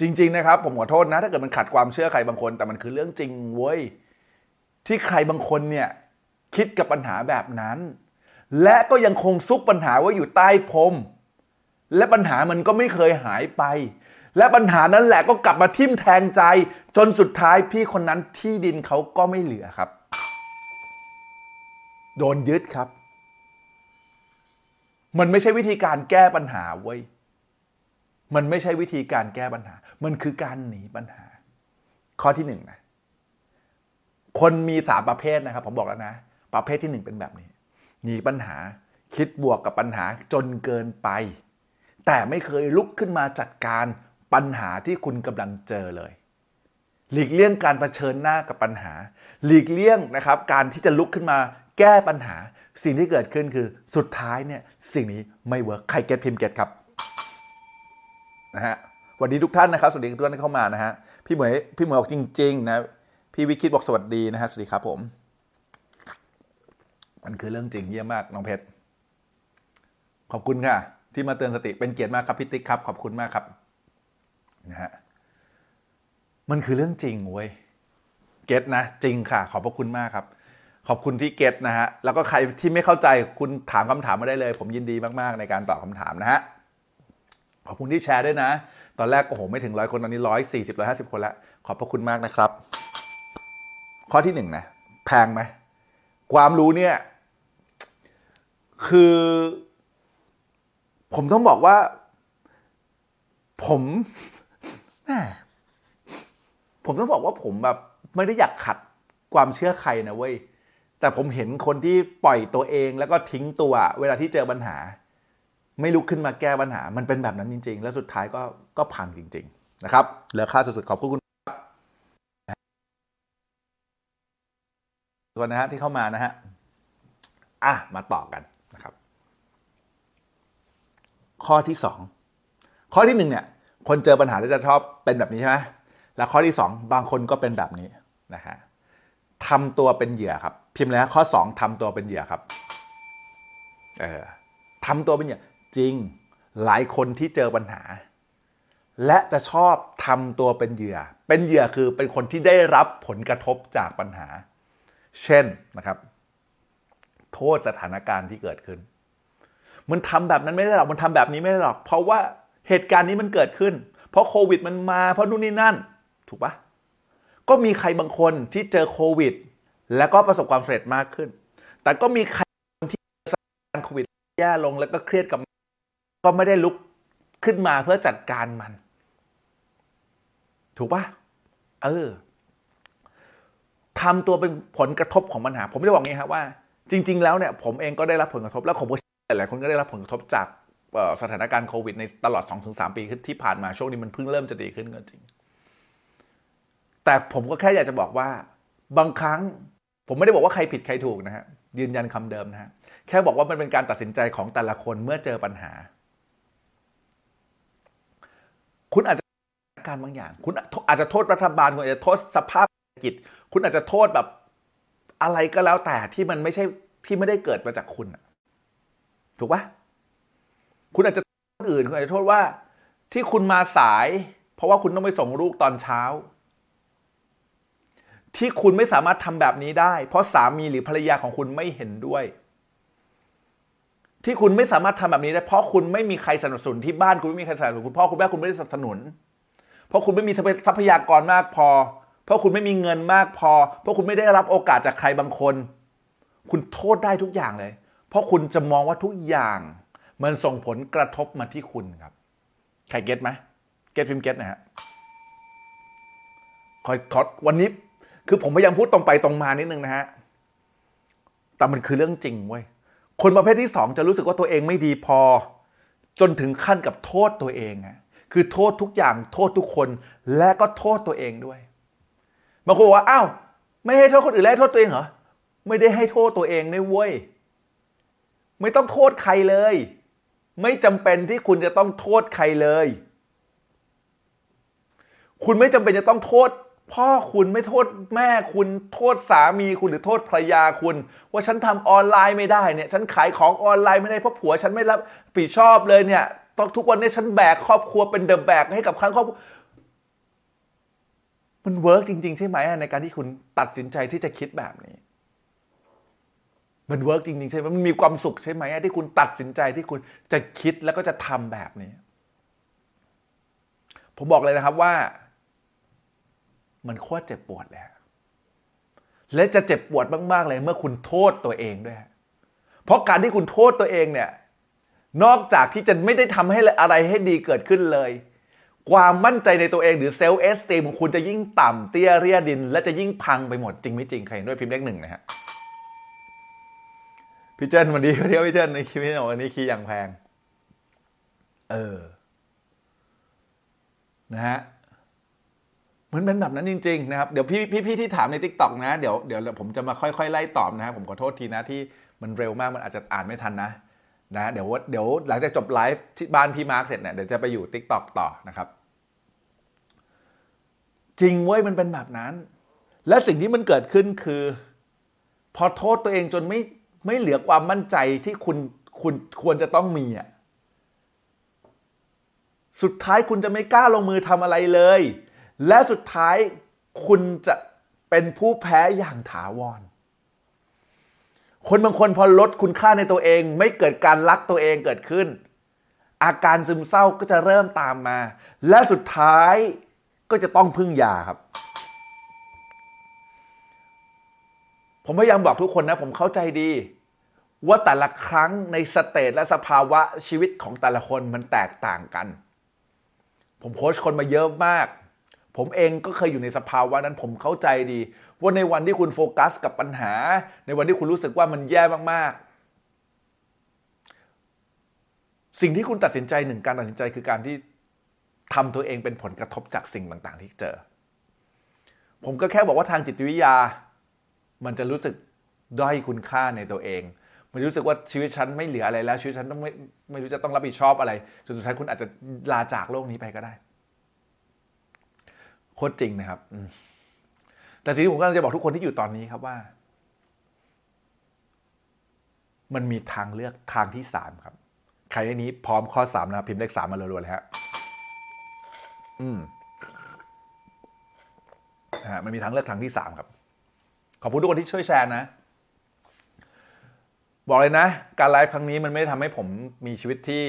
จริง ๆ นะครับ ผมขอโทษนะ ถ้าเกิดมันขัดความเชื่อใครบางคน แต่มันคือเรื่องจริงเว้ยที่ใครบางคนเนี่ยคิดกับปัญหาแบบนั้น และก็ยังคงซุกปัญหาไว้อยู่ใต้พรมและปัญหามันก็ไม่เคยหายไป และปัญหานั้นแหละก็กลับมาทิ่มแทงใจ จนสุดท้ายพี่คนนั้นที่ดินเขาก็ไม่เหลือครับ โดนยึดครับ มันไม่ใช่วิธีการแก้ปัญหาเว้ยมันไม่ใช่วิธีการแก้ปัญหา มันคือการหนีปัญหา ข้อที่หนึ่งนะ คนมีสามประเภทนะครับ ผมบอกแล้วนะ ประเภทที่หนึ่งเป็นแบบนี้ หนีปัญหา คิดบวกกับปัญหาจนเกินไป แต่ไม่เคยลุกขึ้นมาจัดการ ปัญหาที่คุณกำลังเจอเลย หลีกเลี่ยงการเผชิญหน้ากับปัญหา หลีกเลี่ยงนะครับ การที่จะลุกขึ้นมาแก้ปัญหา สิ่งที่เกิดขึ้นคือสุดท้ายเนี่ยสิ่งนี้ไม่ work ใคร get พิมพ์ get ครับนะฮะสวัสดีทุกท่านนะครับ สวัสดีทุกท่านที่เข้ามานะฮะพี่เหมยพี่เหมยบอกจริง ๆ นะพี่วิคิดบอกสวัสดีนะฮะสวัสดีครับผม มันคือเรื่องจริงเยี่ยมมากน้องเพชรขอบคุณค่ะ ที่มาเตือนสติเป็นเกียรติมากครับพี่ติ๊กครับ ขอบคุณมากครับ นะฮะมันคือเรื่องจริงเว้ยเก็ตนะ จริงค่ะ ขอบพระคุณมากครับ ขอบคุณที่เก็ตนะฮะแล้วก็ใครที่ไม่เข้าใจคุณถามคำถามมาได้เลย ผมยินดีมากๆในการตอบคำถามนะฮะขอบคุณที่แชร์ด้วยนะ ตอนแรกโอ้โหไม่ถึงร้อยคนตอนนี้ร้อยสี่สิบร้อยห้าสิบคนล้วขอบพระคุณมากนะครับ ข้อที่หนึ่งนะแพงไหมความรู้เนี่ย คือ ผมต้องบอกว่า ผม ผมต้องบอกว่าผมแบบไม่ได้อยากขัดความเชื่อใครนะเว้ย แต่ผมเห็นคนที่ปล่อยตัวเองแล้วก็ทิ้งตัว เวลาที่เจอปัญหา ไม่ลุกขึ้นมาแก้ปัญหา มันเป็นแบบนั้นจริง ๆ แล้วสุดท้ายก็ก็พังจริง ๆ นะครับเหลือค่าสุดๆขอบคุณครับตัวนะฮะที่เข้ามานะฮะ อะ มาต่อกันนะครับ ข้อที่สอง ข้อที่หนึ่งเนี่ย คนเจอปัญหาแล้วจะชอบเป็นแบบนี้ใช่ไหมแล้วข้อที่สองบางคนก็เป็นแบบนี้นะฮะทำตัวเป็นเหยื่อครับ พิมพ์เลยนะข้อสองทำตัวเป็นเหยื่อครับเออทำตัวเป็นเหยื่อจริงหลายคนที่เจอปัญหา และจะชอบทำตัวเป็นเหยื่อ เป็นเหยื่อคือเป็นคนที่ได้รับผลกระทบจากปัญหา เช่นนะครับ โทษสถานการณ์ที่เกิดขึ้น มันทำแบบนั้นไม่ได้หรอกมันทำแบบนี้ไม่ได้หรอก เพราะว่า เหตุการณ์นี้มันเกิดขึ้น เพราะโควิดมันมาเพราะนู่นนี่นั่น ถูกปะก็มีใครบางคนที่เจอโควิด แล้วก็ประสบความสำเร็จมากขึ้น แต่ก็มีใครที่สถานการณ์โควิดแย่ลงแล้วก็เครียดกับ ก็ไม่ได้ลุกขึ้นมาเพื่อจัดการมัน ถูกปะเออทำตัวเป็นผลกระทบของปัญหา ผมจะบอกงี้ครับว่า จริง ๆ แล้วเนี่ยผมเองก็ได้รับผลกระทบ แล้วผมก็หลายคนก็ได้รับผลกระทบจาก สถานการณ์โควิดในตลอด 2-3 ปีที่ผ่านมาช่วงนี้มันเพิ่งเริ่มจะดีขึ้นก็จริง แต่ผมก็แค่อยากจะบอกว่า บางครั้ง ผมไม่ได้บอกว่าใครผิดใครถูกนะฮะยืนยันคำเดิมนะฮะแค่บอกว่ามันเป็นการตัดสินใจของแต่ละคนเมื่อเจอปัญหา คุณอาจจะการบางอย่าง คุณอาจจะโทษรัฐบาลคุณอาจจะโทษสภาพเศรษฐกิจ คุณอาจจะโทษแบบอะไรก็แล้วแต่ที่มันไม่ใช่ที่ไม่ได้เกิดมาจากคุณถูกปะ คุณอาจจะโทษคนอื่นคุณอาจจะโทษว่า ที่คุณมาสาย เพราะว่าคุณต้องไปส่งลูกตอนเช้า ที่คุณไม่สามารถทำแบบนี้ได้ เพราะสามีหรือภรรยาของคุณไม่เห็นด้วย ที่คุณไม่สามารถทำแบบนี้ได้ เพราะคุณไม่มีใครสนับสนุนที่บ้านคุณไม่มีใครสนับสนุนคุณพ่อคุณแม่คุณไม่ได้สนับสนุน เพราะคุณไม่มีทรัพยากรมากพอ เพราะคุณไม่มีเงินมากพอ เพราะคุณไม่ได้รับโอกาสจากใครบางคน คุณโทษได้ทุกอย่างเลย เพราะคุณจะมองว่าทุกอย่าง มันส่งผลกระทบมาที่คุณครับ ใคร get ไหม get พิมพ์ get นะฮะคอยทอดวันนี้ คือผมพยายามพูดตรงไปตรงมานิดนึงนะฮะ แต่มันคือเรื่องจริงเว้ย คนประเภทที่สองจะรู้สึกว่าตัวเองไม่ดีพอ จนถึงขั้นกับโทษตัวเองอะคือโทษทุกอย่างโทษทุกคน และก็โทษตัวเองด้วยบางคนบอกว่าอ้าวไม่ให้โทษคนอื่นแล้วโทษตัวเองเหรอ ไม่ได้ให้โทษตัวเองด้วยเว้ย ไม่ต้องโทษใครเลย ไม่จำเป็นที่คุณจะต้องโทษใครเลย คุณไม่จำเป็นจะต้องโทษ พ่อคุณไม่โทษแม่คุณโทษสามีคุณหรือโทษภรรยาคุณ ว่าฉันทำออนไลน์ไม่ได้เนี่ย ฉันขายของออนไลน์ไม่ได้เพราะผัว ฉันไม่รับผิดชอบเลยเนี่ยต้องทุกวันนี้ฉันแบกครอบครัวเป็น the แบกให้กับทั้งครอบครัวมัน work จริง ๆ ใช่ไหมในการที่คุณตัดสินใจที่จะคิดแบบนี้ มัน work จริงๆใช่ไหมมันมีความสุขใช่ไหมที่คุณตัดสินใจที่คุณจะคิดแล้วก็จะทำแบบนี้ ผมบอกเลยนะครับว่า มันโคตรเจ็บปวดเลยและจะเจ็บปวดมากๆเลยเมื่อคุณโทษตัวเองด้วย เพราะการที่คุณโทษตัวเองเนี่ย นอกจากที่จะไม่ได้ทำให้อะไรให้ดีเกิดขึ้นเลย ความมั่นใจในตัวเองหรือเซลล์เอสเตมของคุณจะยิ่งต่ำเตี้ยเรียดิน และจะยิ่งพังไปหมดจริงไม่จริงใครเห็นด้วยพิมพ์เลขหนึ่งนะฮะ พี่เจิ้นวันนี้เที่ยวพี่เจิ้นในคลิปนี้วันนี้คีย์อย่างแพง เออ นะฮะเหมือนเป็นแบบนั้นจริง ๆ นะครับ เดี๋ยวพี่พี่พี่ที่ถามใน TikTok นะ เดี๋ยวเดี๋ยวผมจะมาค่อย ๆ ไล่ตอบนะครับผมขอโทษทีนะที่มันเร็วมากมันอาจจะอ่านไม่ทันนะนะเดี๋ยวเดี๋ยวหลังจากจบไลฟ์ที่บ้านพี่มาร์คเสร็จเนี่ยเดี๋ยวจะไปอยู่ TikTok ต่อนะครับ จริงเว้ยมันเป็นแบบนั้น และสิ่งที่มันเกิดขึ้นคือ พอโทษตัวเองจนไม่ ไม่เหลือความมั่นใจที่คุณคุณควรจะต้องมีอะสุดท้ายคุณจะไม่กล้าลงมือทำอะไรเลย และสุดท้ายคุณจะเป็นผู้แพ้อย่างถาวร คนบางคนพอลดคุณค่าในตัวเอง ไม่เกิดการรักตัวเองเกิดขึ้น อาการซึมเศร้าก็จะเริ่มตามมา และสุดท้ายก็จะต้องพึ่งยาครับ ผมพยายามบอกทุกคนนะ ผมเข้าใจดี ว่าแต่ละครั้งในสเตจและสภาวะชีวิตของแต่ละคนมันแตกต่างกัน ผมโค้ชคนมาเยอะมาก ผมเองก็เคยอยู่ในสภาวะนั้น ผมเข้าใจดี ว่าในวันที่คุณโฟกัสกับปัญหา ในวันที่คุณรู้สึกว่ามันแย่มากๆ สิ่งที่คุณตัดสินใจหนึ่งการตัดสินใจคือการที่ทำตัวเองเป็นผลกระทบจากสิ่งต่างๆ ที่เจอ ผมก็แค่บอกว่าทางจิตวิทยา มันจะรู้สึกด้อยคุณค่าในตัวเองมันรู้สึกว่าชีวิตฉันไม่เหลืออะไรแล้ว ชีวิตฉันต้องไม่ไม่รู้จะต้องรับผิดชอบอะไรจนสุดท้ายคุณอาจจะลาจากโลกนี้ไปก็ได้โคตรจริงนะครับแต่สิ่งที่ผมกำลังจะบอกทุกคนที่อยู่ตอนนี้ครับว่า มันมีทางเลือกทางที่สามครับ ใครในนี้พร้อมข้อสามนะครับพิมพ์เลขสามมารัวๆเลยฮะอืมฮะมันมีทางเลือกทางที่สามครับ ขอบคุณทุกคนที่ช่วยแชร์นะ บอกเลยนะ การไลฟ์ครั้งนี้มันไม่ได้ทำให้ผมมีชีวิตที่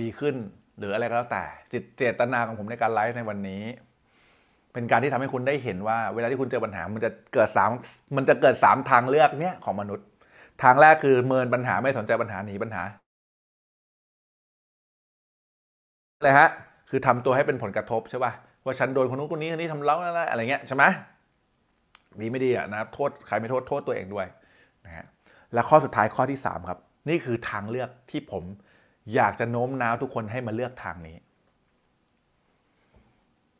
ดีขึ้น หรืออะไรก็แล้วแต่จิตเจตนาของผมในการไลฟ์ในวันนี้ เป็นการที่ทำให้คุณได้เห็นว่า เวลาที่คุณเจอปัญหา มันจะเกิดสามมันจะเกิดสามทางเลือกเนี้ยของมนุษย์ ทางแรกคือเมินปัญหาไม่สนใจปัญหาหนีปัญหาเลยฮะคือทำตัวให้เป็นผลกระทบใช่ป่ะว่าฉันโดนคนนู้นคนนี้คนนี้ทำเล้าอะไรอะไรเงี้ยใช่ไหม ดีไม่ดีอะนะโทษใครไม่โทษโทษตัวเองด้วยนะฮะและข้อสุดท้ายข้อที่สามครับ นี่คือทางเลือกที่ผมอยากจะโน้มน้าวทุกคนให้มาเลือกทางนี้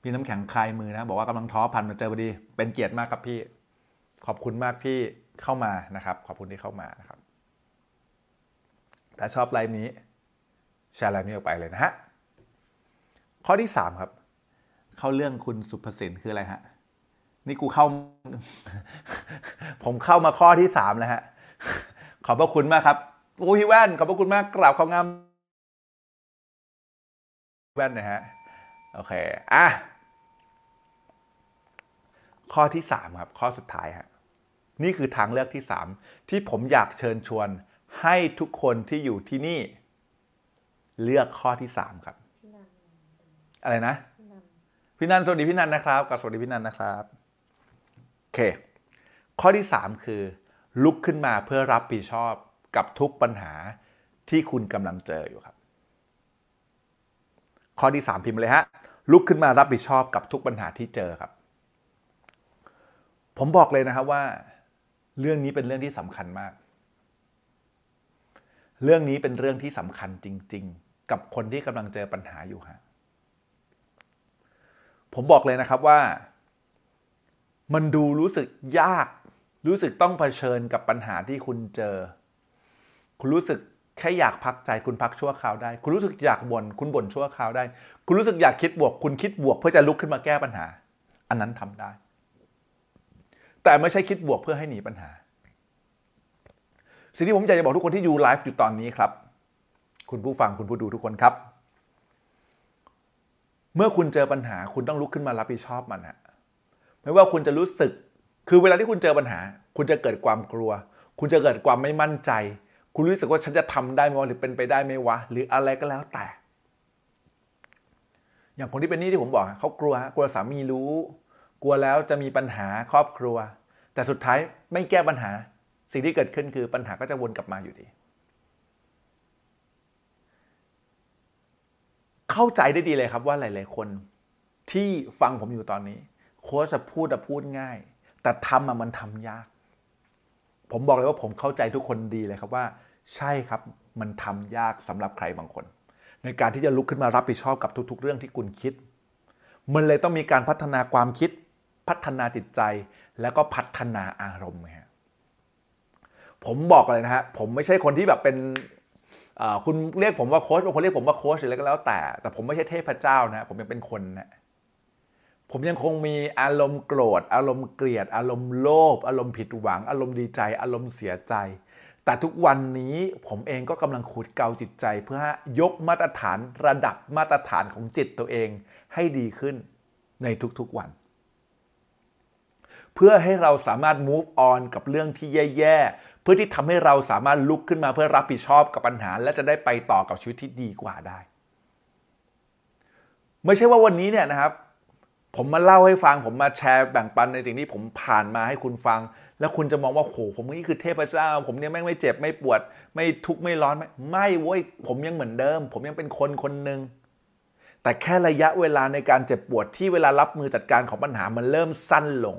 พี่น้ำแข็งคลายมือนะ บอกว่ากำลังท้อพันมาเจอพอดี เป็นเกียรติมากครับพี่ ขอบคุณมากที่เข้ามานะครับ ขอบคุณที่เข้ามานะครับ ถ้าชอบไลฟ์นี้แชร์ไลฟ์นี้ออกไปเลยนะฮะข้อที่สามครับ เข้าเรื่องคุณสุภสินคืออะไรฮะ นี่กูเข้า ผมเข้ามาข้อที่สามแล้วฮะ ขอบพระคุณมากครับโอ้พี่แว่น ขอบพระคุณมากกราบเขางามแว่นนะฮะ โอเค อะ ข้อที่สามครับ ข้อสุดท้ายฮะ นี่คือทางเลือกที่สามที่ผมอยากเชิญชวนให้ทุกคนที่อยู่ที่นี่ เลือกข้อที่สามครับพี่นันอะไรนะพี่นันพี่นันสวัสดีพี่นันนะครับกับสวัสดีพี่นันนะครับโอ เค ข้อที่ 3 คือ ลุกขึ้นมาเพื่อรับผิดชอบกับทุกปัญหาที่คุณกำลังเจออยู่ครับ ข้อที่ 3 พิมพ์เลยฮะ ลุกขึ้นมารับผิดชอบกับทุกปัญหาที่เจอครับ ผมบอกเลยนะครับว่า เรื่องนี้เป็นเรื่องที่สำคัญมาก เรื่องนี้เป็นเรื่องที่สำคัญจริง ๆ กับคนที่กำลังเจอปัญหาอยู่ฮะผมบอกเลยนะครับว่า มันดูรู้สึกยาก รู้สึกต้องเผชิญกับปัญหาที่คุณเจอ คุณรู้สึกแค่อยากพักใจคุณพักชั่วคราวได้ คุณรู้สึกอยากบน่นคุณบ่นชั่วคราวได้ คุณรู้สึกอยากคิดบวก คุณคิดบวกเพื่อจะลุกขึ้นมาแก้ปัญหา อันนั้นทำได้ แต่ไม่ใช่คิดบวกเพื่อให้หนีปัญหา สิ่งที่ผมอยากจะบอกทุกคนที่ดูไลฟ์อยู่ตอนนี้ครับ คุณผู้ฟังคุณผู้ดูทุกคนครับ เมื่อคุณเจอปัญหาคุณต้องลุกขึ้นมารับผิดชอบมันฮะ ไม่ว่าคุณจะรู้สึก คือเวลาที่คุณเจอปัญหา คุณจะเกิดความกลัว คุณจะเกิดความไม่มั่นใจ คุณรู้สึกว่าฉันจะทำได้ไหมหรือเป็นไปได้ไหมวะ หรืออะไรก็แล้วแต่ อย่างคนที่เป็นนี้ที่ผมบอกเขากลัว กลัวสามีรู้ กลัวแล้วจะมีปัญหาครอบครัว แต่สุดท้ายไม่แก้ปัญหา สิ่งที่เกิดขึ้นคือปัญหาก็จะวนกลับมาอยู่ดี เข้าใจได้ดีเลยครับว่าหลาย ๆ คนที่ฟังผมอยู่ตอนนี้ โค้ชจะพูดอะพูดง่าย แต่ทำอะมันทำยาก ผมบอกเลยว่าผมเข้าใจทุกคนดีเลยครับว่า ใช่ครับมันทำยากสำหรับใครบางคน ในการที่จะลุกขึ้นมารับผิดชอบกับทุก ๆ เรื่องที่คุณคิด มันเลยต้องมีการพัฒนาความคิด พัฒนาจิตใจ แล้วก็พัฒนาอารมณ์ฮะผมบอกเลยนะฮะผมไม่ใช่คนที่แบบเป็นคุณเรียกผมว่าโค้ชบางคนเรียกผมว่าโค้ชหรืออะไรก็แล้วแต่ แต่ผมไม่ใช่เทพเจ้านะผมยังเป็นคนนะ ผมยังคงมีอารมณ์โกรธ อารมณ์เกลียด อารมณ์โลภอารมณ์ผิดหวัง อารมณ์ดีใจ อารมณ์เสียใจ แต่ทุกวันนี้ผมเองก็กำลังขูดเกาจิตใจ เพื่อยกมาตรฐานระดับมาตรฐานของจิตตัวเองให้ดีขึ้นในทุกๆวัน เพื่อให้เราสามารถ move on กับเรื่องที่แย่ๆ เพื่อที่ทำให้เราสามารถลุกขึ้นมาเพื่อรับผิดชอบกับปัญหา และจะได้ไปต่อกับชีวิตที่ดีกว่าได้ ไม่ใช่ว่าวันนี้เนี่ยนะครับ ผมมาเล่าให้ฟัง ผมมาแชร์แบ่งปันในสิ่งที่ผมผ่านมาให้คุณฟัง แล้วคุณจะมองว่าโหผมนี่คือเทพเจ้า ผมเนี่ยแม่งไม่เจ็บไม่ปวด ไม่ทุกข์ไม่ร้อนไม่ไม่เว้ยผมยังเหมือนเดิม ผมยังเป็นคนคนหนึ่งแต่แค่ระยะเวลาในการเจ็บปวดที่เวลารับมือจัดการของปัญหามันเริ่มสั้นลง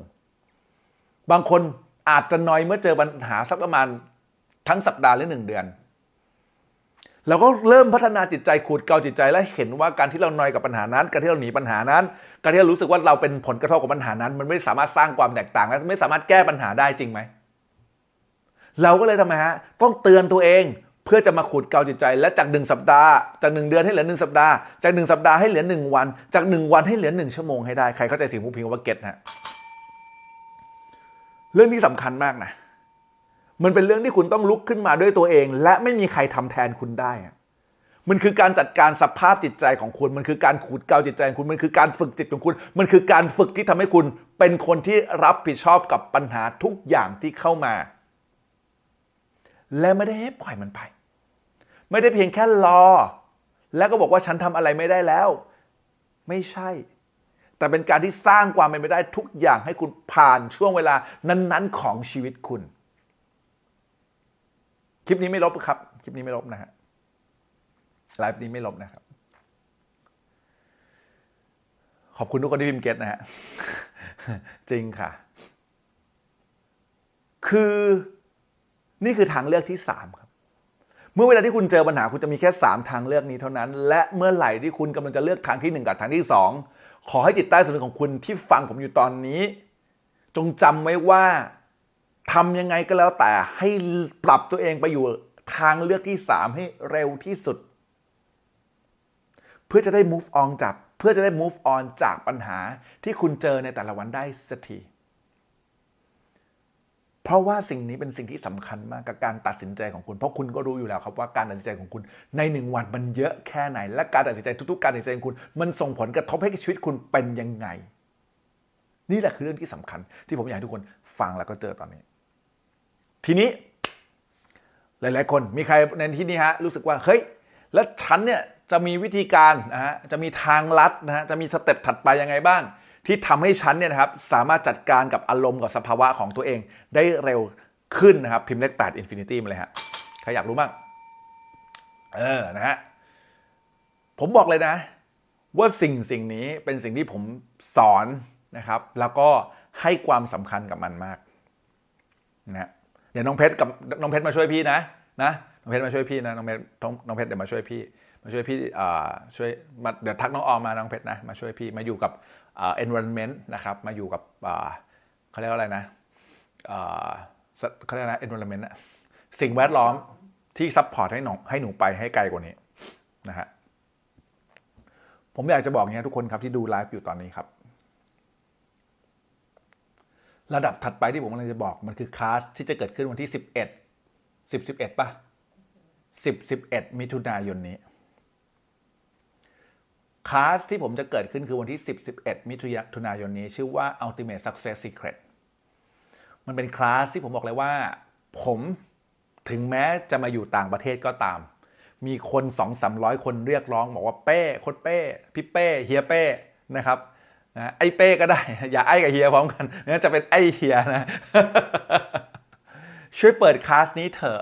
บางคนอาจจะน้อยเมื่อเจอปัญหาสักประมาณทั้งสัปดาห์หรือหนึ่งเดือน เราก็เริ่มพัฒนาจิตใจขูดเกาจิตใจและเห็นว่าการที่เรานอยกับปัญหานั้น การที่เราหนีปัญหานั้น การที่เรารู้สึกว่าเราเป็นผลกระทบของปัญหานั้น มันไม่สามารถสร้างความแตกต่างและไม่สามารถแก้ปัญหาได้จริงไหมเราก็เลยทำไมฮะต้องเตือนตัวเองเพื่อจะมาขูดเกาจิตใจ และจากหนึ่งสัปดาห์จากหนึ่งเดือนให้เหลือหนึ่งสัปดาห์จากหนึ่งสัปดาห์ให้เหลือหนึ่งวัน จากหนึ่งวันให้เหลือหนึ่งชั่วโมงให้ได้ ใครเข้าใจสิ่งพูดพิงว่าเก็ตฮะเรื่องนี้สำคัญมากนะ มันเป็นเรื่องที่คุณต้องลุกขึ้นมาด้วยตัวเอง และไม่มีใครทำแทนคุณได้ มันคือการจัดการสภาพจิตใจของคุณ มันคือการขูดเกาจิตใจของคุณ มันคือการฝึกจิตของคุณ มันคือการฝึกที่ทำให้คุณ เป็นคนที่รับผิดชอบกับปัญหาทุกอย่างที่เข้ามา และไม่ได้ให้ปล่อยมันไป ไม่ได้เพียงแค่รอ แล้วก็บอกว่าฉันทำอะไรไม่ได้แล้ว ไม่ใช่ แต่เป็นการที่สร้างความเป็นไปได้ทุกอย่างให้คุณผ่านช่วงเวลานั้น ๆ ของชีวิตคุณ คลิปนี้ไม่ลบครับ คลิปนี้ไม่ลบนะฮะไลฟ์นี้ไม่ลบนะครับ ขอบคุณทุกคนที่พิมพ์เก็ตนะฮะ จริงค่ะ คือนี่คือทางเลือกที่สามครับ เมื่อเวลาที่คุณเจอปัญหาคุณจะมีแค่สามทางเลือกนี้เท่านั้น และเมื่อไหร่ที่คุณกำลังจะเลือกทางที่หนึ่งกับทางที่สองขอให้จิตใต้สำนึกของคุณที่ฟังผมอยู่ตอนนี้ จงจำไว้ว่า ทำยังไงก็แล้วแต่ให้ปรับตัวเองไปอยู่ทางเลือกที่สามให้เร็วที่สุด เพื่อจะได้ move on จากเพื่อจะได้ move on จากปัญหาที่คุณเจอในแต่ละวันได้สักทีเพราะว่าสิ่งนี้เป็นสิ่งที่สำคัญมากกับการตัดสินใจของคุณ เพราะคุณก็รู้อยู่แล้วครับว่าการตัดสินใจของคุณในหนึ่งวันมันเยอะแค่ไหน และการตัดสินใจทุกๆ การตัดสินใจของคุณ มันส่งผลกระทบให้ชีวิตคุณเป็นยังไง นี่แหละคือเรื่องที่สำคัญ ที่ผมอยากให้ทุกคนฟังแล้วก็เจอตอนนี้ ทีนี้ หลาย ๆ คนมีใครในที่นี้ฮะรู้สึกว่าเฮ้ยแล้วฉันเนี่ยจะมีวิธีการนะฮะจะมีทางลัดนะฮะจะมีสเต็ปถัดไปยังไงบ้าง ที่ทำให้ฉันเนี่ยนะครับสามารถจัดการกับอารมณ์กับสภาวะของตัวเองได้เร็วขึ้นนะครับพิมพ์เลข8 Infinity มาเลยฮะใครอยากรู้บ้างเออนะฮะผมบอกเลยนะ ว่าสิ่งสิ่งนี้เป็นสิ่งที่ผมสอนนะครับ แล้วก็ให้ความสำคัญกับมันมากนะฮะ ดี๋ยวน้องเพชรกับน้องเพชรมาช่วยพี่นะนะน้องเพชรมาช่วยพี่นะน้องเพชรน้องเพชรเดี๋ยวมาช่วยพี่ มาช่วยพี่ช่วยมาเดี๋ยวทักน้องออมมาน้องเพชรนะมาช่วยพี่มาอยู่กับ environment นะครับมาอยู่กับเขาเรียกว่าอะไรนะเขาเรียกนะ environment นะสิ่งแวดล้อมที่ support ให้หนูให้หนูไปให้ไกลกว่านี้นะฮะผมอยากจะบอกอย่างนี้ทุกคนครับที่ดูไลฟ์อยู่ตอนนี้ครับ ระดับถัดไปที่ผมกำลังจะบอกมันคือคลาสที่จะเกิดขึ้นวันที่ 11 10 11ป่ะ10 11 มิถุนายนนี้คลาสที่ผมจะเกิดขึ้นคือวันที่ 10 11 มิถุนายนนี้ ชื่อว่า Ultimate Success Secret มันเป็นคลาสที่ผมบอกเลยว่า ผมถึงแม้จะมาอยู่ต่างประเทศก็ตาม มีคน 2 3 0 0 คนเรียกร้อง บอกว่าเป้โคตรเป้ พี่เป้ เฮียเป้นะครับ นะไอ้เป้ก็ได้ อย่าไอ้กับเฮียพร้อมกันนั่นจะเป็นไอ้เฮียนะ ช่วยเปิดคลาสนี้เถอะ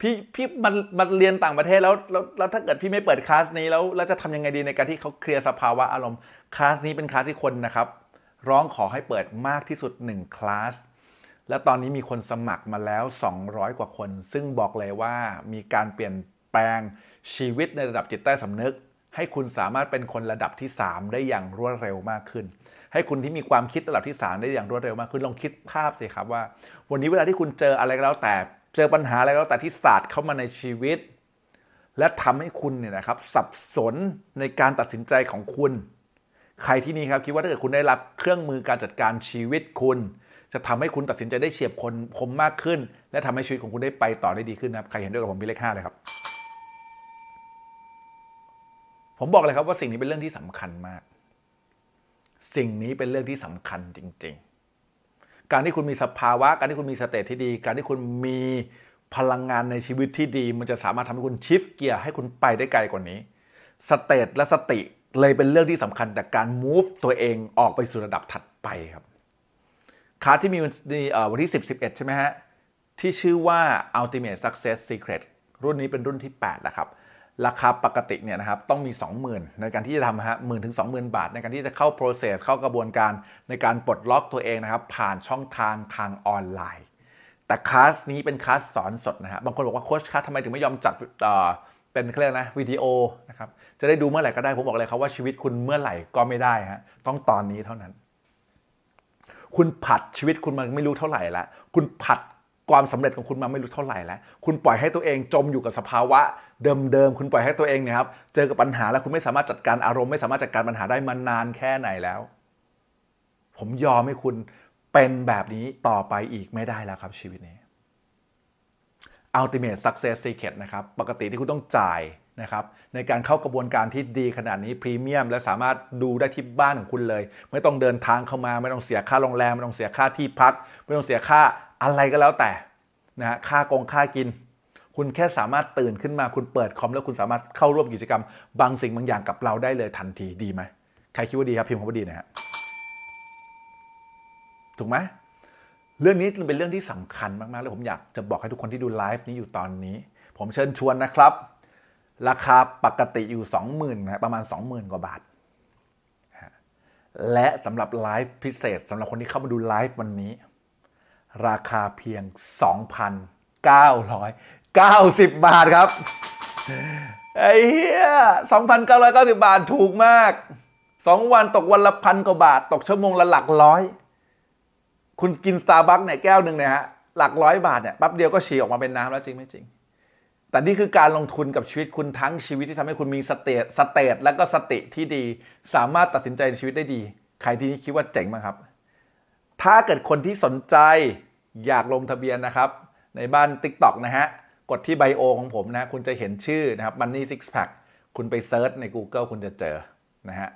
พี่พี่มันมันเรียนต่างประเทศแล้วแล้วแล้วถ้าเกิดพี่ไม่เปิดคลาสนี้แล้วแล้วจะทำยังไงดีในการที่เขาเคลียร์สภาวะอารมณ์คลาสนี้เป็นคลาสที่คนนะครับ ร้องขอให้เปิดมากที่สุด1คลาสและตอนนี้มีคนสมัครมาแล้ว 200 กว่าคน ซึ่งบอกเลยว่ามีการเปลี่ยนแปลงชีวิตในระดับจิตใต้สำนึก ให้คุณสามารถเป็นคนระดับที่ 3 ได้อย่างรวดเร็วมากขึ้น ให้คุณที่มีความคิดระดับที่ 3 ได้อย่างรวดเร็วมากขึ้นลองคิดภาพสิครับว่า วันนี้เวลาที่คุณเจออะไรก็แล้วแต่เจอปัญหาอะไรก็แล้วแต่ที่ศาสตร์เข้ามาในชีวิต และทำให้คุณเนี่ยนะครับสับสนในการตัดสินใจของคุณ ใครที่นี่ครับคิดว่าถ้าเกิดคุณได้รับเครื่องมือการจัดการชีวิตคุณ จะทำให้คุณตัดสินใจได้เฉียบคนคมมากขึ้น และทำให้ชีวิตของคุณได้ไปต่อได้ดีขึ้นนะครับใครเห็นด้วยกับผมพี่เลขห้าเลยครับ ผมบอกเลยครับว่าสิ่งนี้เป็นเรื่องที่สำคัญมาก สิ่งนี้เป็นเรื่องที่สำคัญจริง ๆ การที่คุณมีสภาวะ การที่คุณมีสเตตที่ดี การที่คุณมีพลังงานในชีวิตที่ดี มันจะสามารถทำให้คุณชิฟเกียร์ให้คุณไปได้ไกลกว่านี้ สเตตและสติเลยเป็นเรื่องที่สำคัญแต่การ move ตัวเองออกไปสู่ระดับถัดไปครับคาที่มีวันที่ 10 11 ใช่ไหมฮะ ที่ชื่อว่า Ultimate Success Secret รุ่นนี้เป็นรุ่นที่ 8 แล้วครับ ราคาปกติเนี่ยนะครับต้องมี 20,000 ในการที่จะทำฮะหมื่นถึง 20,000 บาท ในการที่จะเข้า process เข้ากระบวนการในการปลดล็อกตัวเองนะครับ ผ่านช่องทางทางออนไลน์ แต่คลาสนี้เป็นคลาสสอนสดนะฮะบางคนบอกว่าโค้ชคะทำไมถึงไม่ยอมจัดเป็นเครียกนะวิดีโอนะครับจะได้ดูเมื่อไหร่ก็ได้ผมบอกเลยครับว่าชีวิตคุณเมื่อไหร่ก็ไม่ได้ฮะต้องตอนนี้เท่านั้น คุณผัดชีวิตคุณมาไม่รู้เท่าไหร่ล้วคุณผัด ความสำเร็จของคุณมาไม่รู้เท่าไหร่แล้ว คุณปล่อยให้ตัวเองจมอยู่กับสภาวะเดิมๆ คุณปล่อยให้ตัวเองเนี่ยครับเจอกับปัญหาแล้วคุณไม่สามารถจัดการอารมณ์ไม่สามารถจัดการปัญหาได้มานานแค่ไหนแล้ว ผมยอมให้คุณเป็นแบบนี้ต่อไปอีกไม่ได้แล้วครับชีวิตนี้ Ultimate Success Secret นะครับ ปกติที่คุณต้องจ่ายนะครับในการเข้ากระบวนการที่ดีขนาดนี้พรีเมียม และสามารถดูได้ที่บ้านของคุณเลย ไม่ต้องเดินทางเข้ามา ไม่ต้องเสียค่าโรงแรม ไม่ต้องเสียค่าที่พัก ไม่ต้องเสียค่า อะไรก็แล้วแต่นะฮะค่ากงค่ากิน คุณแค่สามารถตื่นขึ้นมาคุณเปิดคอมแล้วคุณสามารถเข้าร่วมกิจกรรม บางสิ่งบางอย่างกับเราได้เลยทันทีดีไหมใครคิดว่าดีครับพิมพ์คำว่าดีนะฮะถูกไหมเรื่องนี้เป็นเรื่องที่สำคัญมากๆเลยผมอยากจะบอกให้ทุกคนที่ดูไลฟ์นี้อยู่ตอนนี้ ผมเชิญชวนนะครับ ราคาปกติอยู่ 20,000นะประมาณ 20,000 กว่าบาท และสำหรับไลฟ์พิเศษสำหรับคนที่เข้ามาดูไลฟ์วันนี้ ราคาเพียง 2,990 บาทครับ ไอ้เหี้ย2,990 บาทถูกมาก 2 วันตกวันละพันกว่าบาท ตกชั่วโมงละหลักร้อย คุณกินสตาร์บัคเนี่ยแก้วหนึ่งเนี่ยฮะ หลักร้อยบาทเนี่ยแป๊บเดียวก็ฉี่ออกมาเป็นน้ำแล้วจริงไม่จริง แต่นี่คือการลงทุนกับชีวิตคุณทั้งชีวิตที่ทำให้คุณมี state state และก็สติที่ดี สามารถตัดสินใจในชีวิตได้ดี ใครที่นี่คิดว่าเจ๋งบ้างครับ ถ้าเกิดคนที่สนใจอยากลงทะเบียนนะครับ ในบ้าน TikTok นะฮะ กดที่ bio ของผมนะ คุณจะเห็นชื่อนะครับ Money Six Pack คุณไป search ใน Google คุณจะเจอนะฮะ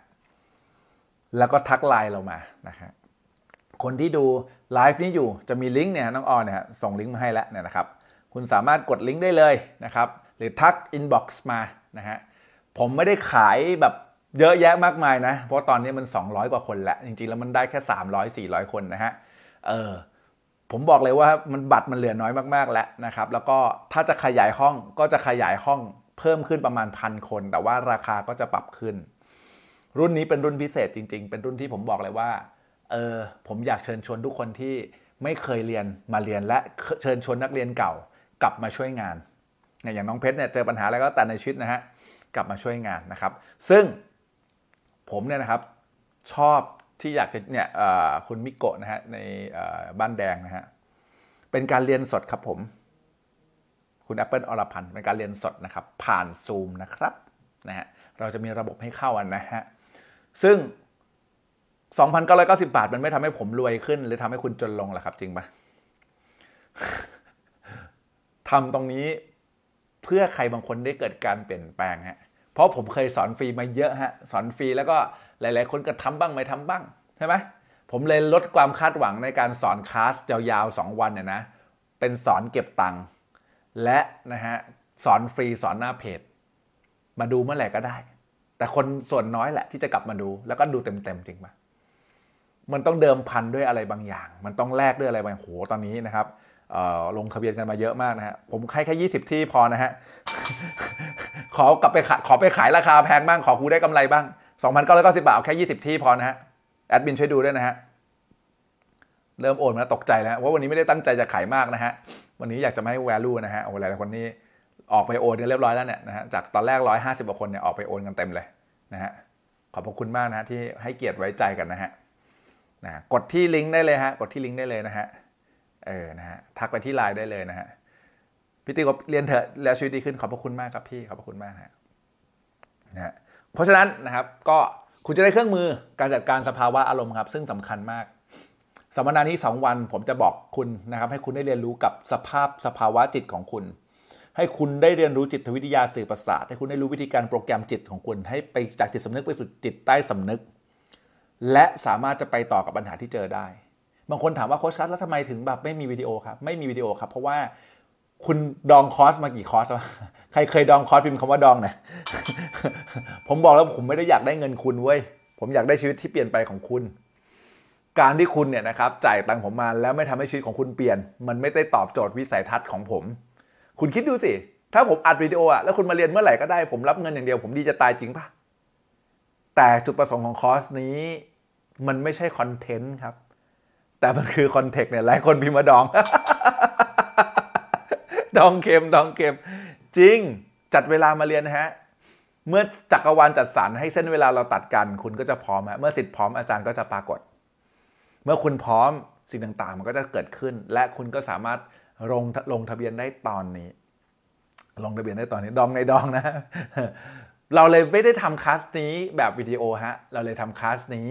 แล้วก็ทักไลน์เรามานะฮะคนที่ดูไลฟ์นี้อยู่จะมีลิงก์เนี่ยน้องออนเนี่ยส่งลิงก์มาให้แล้วเนี่ยนะครับ คุณสามารถกดลิงก์ได้เลยนะครับ หรือทัก inbox มานะฮะผมไม่ได้ขายแบบ เยอะแยะมากมายนะ เพราะตอนนี้มัน 200 กว่าคนแหละจริงๆ แล้วมันได้แค่ 300 400 คนนะฮะ เออ ผมบอกเลยว่ามันบัตรมันเหลือน้อยมากๆแล้วนะครับ แล้วก็ถ้าจะขยายห้องก็จะขยายห้องเพิ่มขึ้นประมาณพันคน แต่ว่าราคาก็จะปรับขึ้น รุ่นนี้เป็นรุ่นพิเศษจริง ๆ เป็นรุ่นที่ผมบอกเลยว่า เออ ผมอยากเชิญชวนทุกคนที่ไม่เคยเรียนมาเรียนและเชิญชวนนักเรียนเก่ากลับมาช่วยงาน อย่างน้องเพชรเนี่ยเจอปัญหาอะไรก็แต่ในชีวิตนะฮะ กลับมาช่วยงานนะครับ ซึ่ง ผมเนี่ยนะครับชอบที่อยากจะเนี่ยคุณมิโกะนะฮะในบ้านแดงนะฮะเป็นการเรียนสดครับผม คุณแอปเปิลอรพันธ์เป็นการเรียนสดนะครับ ผ่านซูมนะครับนะฮะเราจะมีระบบให้เข้าอันนะฮะซึ่ง 2,990 บาท มันไม่ทำให้ผมรวยขึ้น หรือทำให้คุณจนลงหรอครับ จริงปะทำตรงนี้เพื่อใครบางคนได้เกิดการเปลี่ยนแปลงฮะ เพราะผมเคยสอนฟรีมาเยอะฮะสอนฟรีแล้วก็หลาย ๆ คนก็ทำบ้างไม่ทำบ้างใช่ไหมผมเลยลดความคาดหวังในการสอนคลาสยาวๆ2วันเนี่ยนะเป็นสอนเก็บตังค์และนะฮะสอนฟรีสอนหน้าเพจ มาดูเมื่อไหร่ก็ได้ แต่คนส่วนน้อยแหละที่จะกลับมาดูแล้วก็ดูเต็มๆจริงปะมันต้องเดิมพันด้วยอะไรบางอย่าง มันต้องแลกด้วยอะไรบางโหตอนนี้นะครับ ลงทะเบียนกันมาเยอะมากนะฮะผมให้แค่ยี่สิบที่พอนะฮะขอกลับไปขอไปขายราคาแพงบ้างขอกูได้กำไรบ้างสองพันเก้าร้อยเก้าสิบาทเอาแค่ยี่สิบที่พอนะฮะแอดมินช่วยดูด้วยนะฮะเริ่มโอนมาตกใจแล้วว่าวันนี้ไม่ได้ตั้งใจจะขายมากนะฮะวันนี้อยากจะไม่ให้ value นะฮะโอ้หลายคนนี้ออกไปโอนกันเรียบร้อยแล้วเนี่ยนะฮะจากตอนแรกร้อยห้าสิบกว่าคนเนี่ยออกไปโอนกันเต็มเลยนะฮะขอบพระคุณมากนะฮะที่ให้เกียรติไว้ใจกันนะฮะนะกดที่ลิงก์ได้เลยฮะกดที่ลิงก์ได้เลยนะฮะ เออนะฮะทักไปที่ไลน์ได้เลยนะฮะพี่ติ๊กเรียนเถอะแล้วชีวิตดีขึ้นขอบพระคุณมากครับพี่ขอบพระคุณมากฮะนะฮะเพราะฉะนั้นนะครับก็คุณจะได้เครื่องมือการจัดการสภาวะอารมณ์ครับ ซึ่งสำคัญมากสัมมนานี้ 2 วันผมจะบอกคุณนะครับ ให้คุณได้เรียนรู้กับสภาพสภาวะจิตของคุณ ให้คุณได้เรียนรู้จิตวิทยาสื่อประสาทให้คุณได้รู้วิธีการโปรแกรมจิตของคุณ ให้ไปจากจิตสำนึกไปสู่จิตใต้สำนึก และสามารถจะไปต่อกับปัญหาที่เจอได้ บางคนถามว่าโค้ชคัสแล้วทำไมถึงแบบไม่มีวิดีโอครับ ไม่มีวิดีโอครับ เพราะว่าคุณดองคอร์สมากี่คอร์สวะใครเคยดองคอร์สพิมพ์คำว่าดองนะผมบอกแล้วผมไม่ได้อยากได้เงินคุณเว้ยผมอยากได้ชีวิตที่เปลี่ยนไปของคุณ การที่คุณเนี่ยนะครับจ่ายตังค์ผมมาแล้วไม่ทำให้ชีวิตของคุณเปลี่ยน มันไม่ได้ตอบโจทย์วิสัยทัศน์ของผม คุณคิดดูสิ ถ้าผมอัดวิดีโออะแล้วคุณมาเรียนเมื่อไหร่ก็ได้ ผมรับเงินอย่างเดียว ผมดีจะตายจริงปะแต่จุดประสงค์ของคอร์สนี้ มันไม่ใช่ content ครับ แต่มันคือ context เนี่ยหลายคนพิมพ์มาดอง ดองเค็มดองเค็มจริงจัดเวลามาเรียนนะฮะ เมื่อจักรวาลจัดสรรให้เส้นเวลาเราตัดกัน คุณก็จะพร้อมฮะเมื่อศิษย์พร้อมอาจารย์ก็จะปรากฏ เมื่อคุณพร้อมสิ่งต่างๆ มันก็จะเกิดขึ้น และคุณก็สามารถลงลงทะเบียนได้ตอนนี้ ลงทะเบียนได้ตอนนี้ดองในดองนะ เราเลยไม่ได้ทำคลาสนี้แบบวิดีโอฮะ เราเลยทำคลาสนี้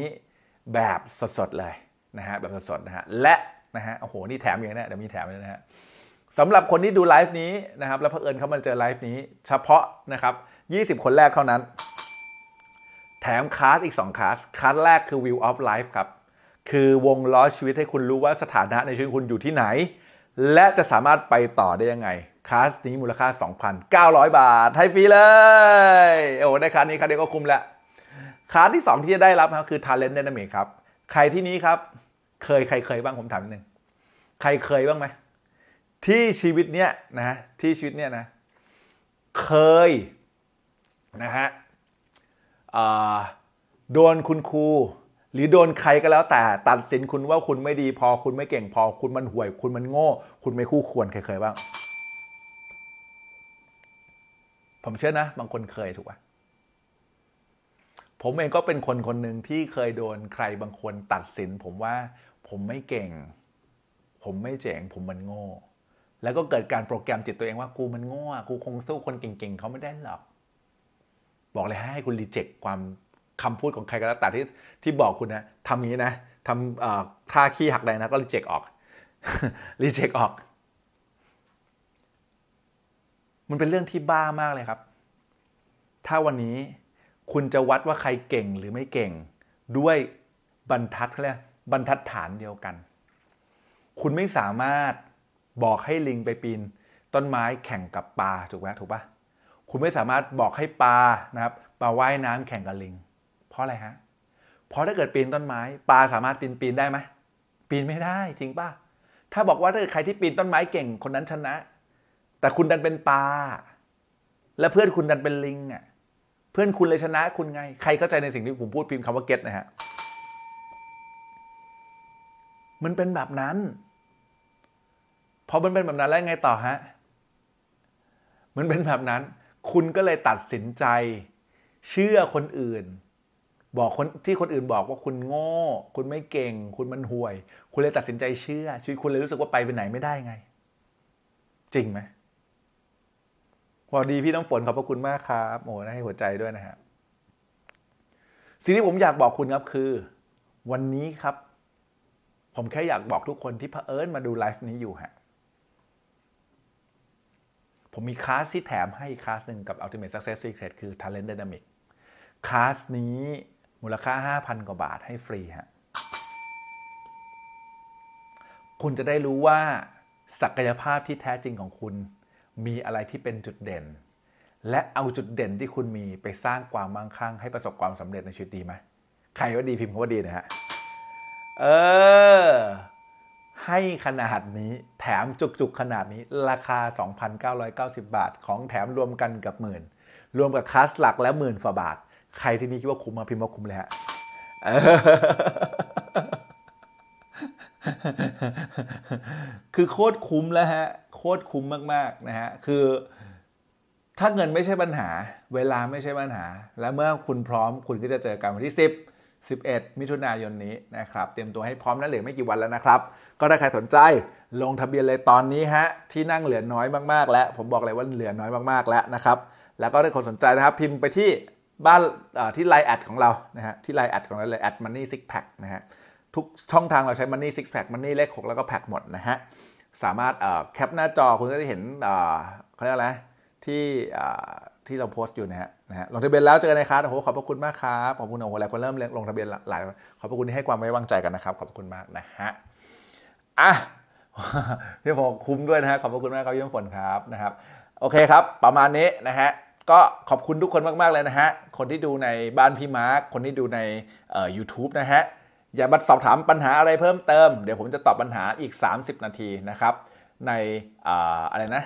แบบสดๆเลย นะฮะแบบสดๆนะฮะและนะฮะโอ้โหนี่แถมอย่างนี้เดี๋ยวมีแถมเลยนะฮะสำหรับคนที่ดูไลฟ์นี้นะครับแล้วเผอิญเขามาเจอไลฟ์นี้ เฉพาะนะครับ 20 คนแรกเท่านั้น แถมคลาสอีก 2คลาสคลาสแรกคือ View of Life ครับ คือวงล้อชีวิตให้คุณรู้ว่าสถานะในชีวิตคุณอยู่ที่ไหน และจะสามารถไปต่อได้ยังไงคลาสนี้มูลค่า 2,900 บาท ให้ฟรีเลย โอ้ในคลาสนี้คลาสเดียวก็คุ้มแล้วคลาสที่ 2 ที่จะได้รับครับคือ Talent Dynamic ครับ ใครที่นี้ครับ เคยใครเคยบ้างผมถามนิดนึงใครเคยบ้างไหมที่ชีวิตเนี้ยนะที่ชีวิตเนี้ยนะเคยนะฮะโดนคุณครูหรือโดนใครก็แล้วแต่ตัดสินคุณว่าคุณไม่ดีพอคุณไม่เก่งพอ คุณมันห่วย คุณมันโง่ คุณไม่คู่ควรเคยเคยบ้าง ผมเชื่อนะ บางคนเคยถูกป่ะผมเองก็เป็นคนคนหนึ่งที่เคยโดนใครบางคนตัดสิน ผมว่า ผมไม่เก่ง ผมไม่เจ๋ง ผมมันโง่ แล้วก็เกิดการโปรแกรมจิตตัวเองว่ากูมันโง่กูคงสู้คนเก่งๆเขาไม่ได้หรอก บอกเลยให้คุณรีเจ็คความคำพูดของใครก็แล้วแต่ที่ที่บอกคุณนะทำอย่างนี้นะทำท่าขี้หักใดนะก็รีเจ็คออกรีเจ็คออก มันเป็นเรื่องที่บ้ามากเลยครับ ถ้าวันนี้คุณจะวัดว่าใครเก่งหรือไม่เก่ง ด้วยบรรทัดเขาเรียก บรรทัดฐานเดียวกัน คุณไม่สามารถบอกให้ลิงไปปีน ต้นไม้แข่งกับปลาถูกไหมถูกปะคุณไม่สามารถบอกให้ปลานะครับปลาว่ายน้ำแข่งกับลิง เพราะอะไรฮะเพราะถ้าเกิดปีนต้นไม้ ปลาสามารถปีนปีนได้ไหมปีนไม่ได้จริงป่ะถ้าบอกว่าถ้าเกิดใครที่ปีนต้นไม้เก่งคนนั้นชนะ แต่คุณดันเป็นปลาและเพื่อนคุณดันเป็นลิงอะเพื่อนคุณเลยชนะคุณไง ใครเข้าใจในสิ่งที่ผมพูดพิมพ์คำว่าเก็ตนะฮะ มันเป็นแบบนั้น พอมันเป็นแบบนั้นแล้วไงต่อฮะ มันเป็นแบบนั้น คุณก็เลยตัดสินใจ เชื่อคนอื่น บอกคนที่คนอื่นบอกว่าคุณโง่ คุณไม่เก่ง คุณมันห่วย คุณเลยตัดสินใจเชื่อ ชีวิตคุณเลยรู้สึกว่าไปไปไหนไม่ได้ไง จริงไหมสวัสดีพี่น้ำฝนขอบพระคุณมากครับโอ้ให้หัวใจด้วยนะครับสิ่งที่ผมอยากบอกคุณครับคือ วันนี้ครับ ผมแค่อยากบอกทุกคนที่เผอิญมาดูไลฟ์นี้อยู่ฮะ ผมมีคลาสที่แถมให้คลาสหนึ่งกับ Ultimate Success Secret คือ Talent Dynamic คลาสนี้มูลค่า 5,000 กว่าบาทให้ฟรีฮะ คุณจะได้รู้ว่าศักยภาพที่แท้จริงของคุณ มีอะไรที่เป็นจุดเด่น และเอาจุดเด่นที่คุณมีไปสร้างความมั่งคั่งให้ประสบความสำเร็จในชีวิตดีไหม ใครว่าดีพิมพ์คำว่าดีนะฮะ เออ ให้ขนาดนี้แถมจุกๆขนาดนี้ ราคา 2,990 บาท ของแถมรวมกันกับหมื่น รวมกับคาสหลักแล้วหมื่นฝ่าบาท ใครที่นี่คิดว่าคุ้มมาพิมพ์ว่าคุ้มเลยฮะเออคือโคตรคุ้มแล้วฮะ โคตรคุ้มมากๆนะฮะ คือถ้าเงินไม่ใช่ปัญหา เวลาไม่ใช่ปัญหา และเมื่อคุณพร้อมคุณก็จะเจอกันวันที่ 10 11 มิถุนายนนี้นะครับ เตรียมตัวให้พร้อมนะเหลือไม่กี่วันแล้วนะครับ ก็ถ้าใครสนใจลงทะเบียนเลยตอนนี้ฮะที่นั่งเหลือน้อยมากๆ แล้ว ผมบอกเลยว่าเหลือน้อยมากๆแล้วนะครับ แล้วก็ถ้าคนสนใจนะครับพิมพ์ไปที่บ้านที่ LINE Add ของเรานะฮะที่ LINE Add ของเราเลย add Money Six Pack นะฮะทุกช่องทางเราใช้ Money Six Pack Money เลข6แล้วก็แพ็คหมดนะฮะสามารถเอ่อ cap หน้าจอคุณก็จะเห็นเขาเรียกอะไรที่ ที่เราโพสต์อยู่นะฮะนะฮะลงทะเบียนแล้วเจอกันในคลาสโอ้โหขอบพระคุณมากครับขอบคุณโอ้โหหลายคนเริ่มลงทะเบียนหลายขอบพระคุณที่ให้ความไว้วางใจกันนะครับ ขอบคุณมากนะฮะอะพี่ผมคุ้มด้วยนะฮะขอบพระคุณมากครับพี่ฝนครับนะครับ โอเคครับ ประมาณนี้นะฮะก็ขอบคุณทุกคนมาก ๆ เลยนะฮะ คนที่ดูในบ้านพี่มาร์คคนที่ดูในเอ่อ YouTube นะฮะ อย่ามาสอบถามปัญหาอะไรเพิ่มเติม เดี๋ยวผมจะตอบปัญหาอีก 30 นาทีนะครับ ในอ่าอะไรนะ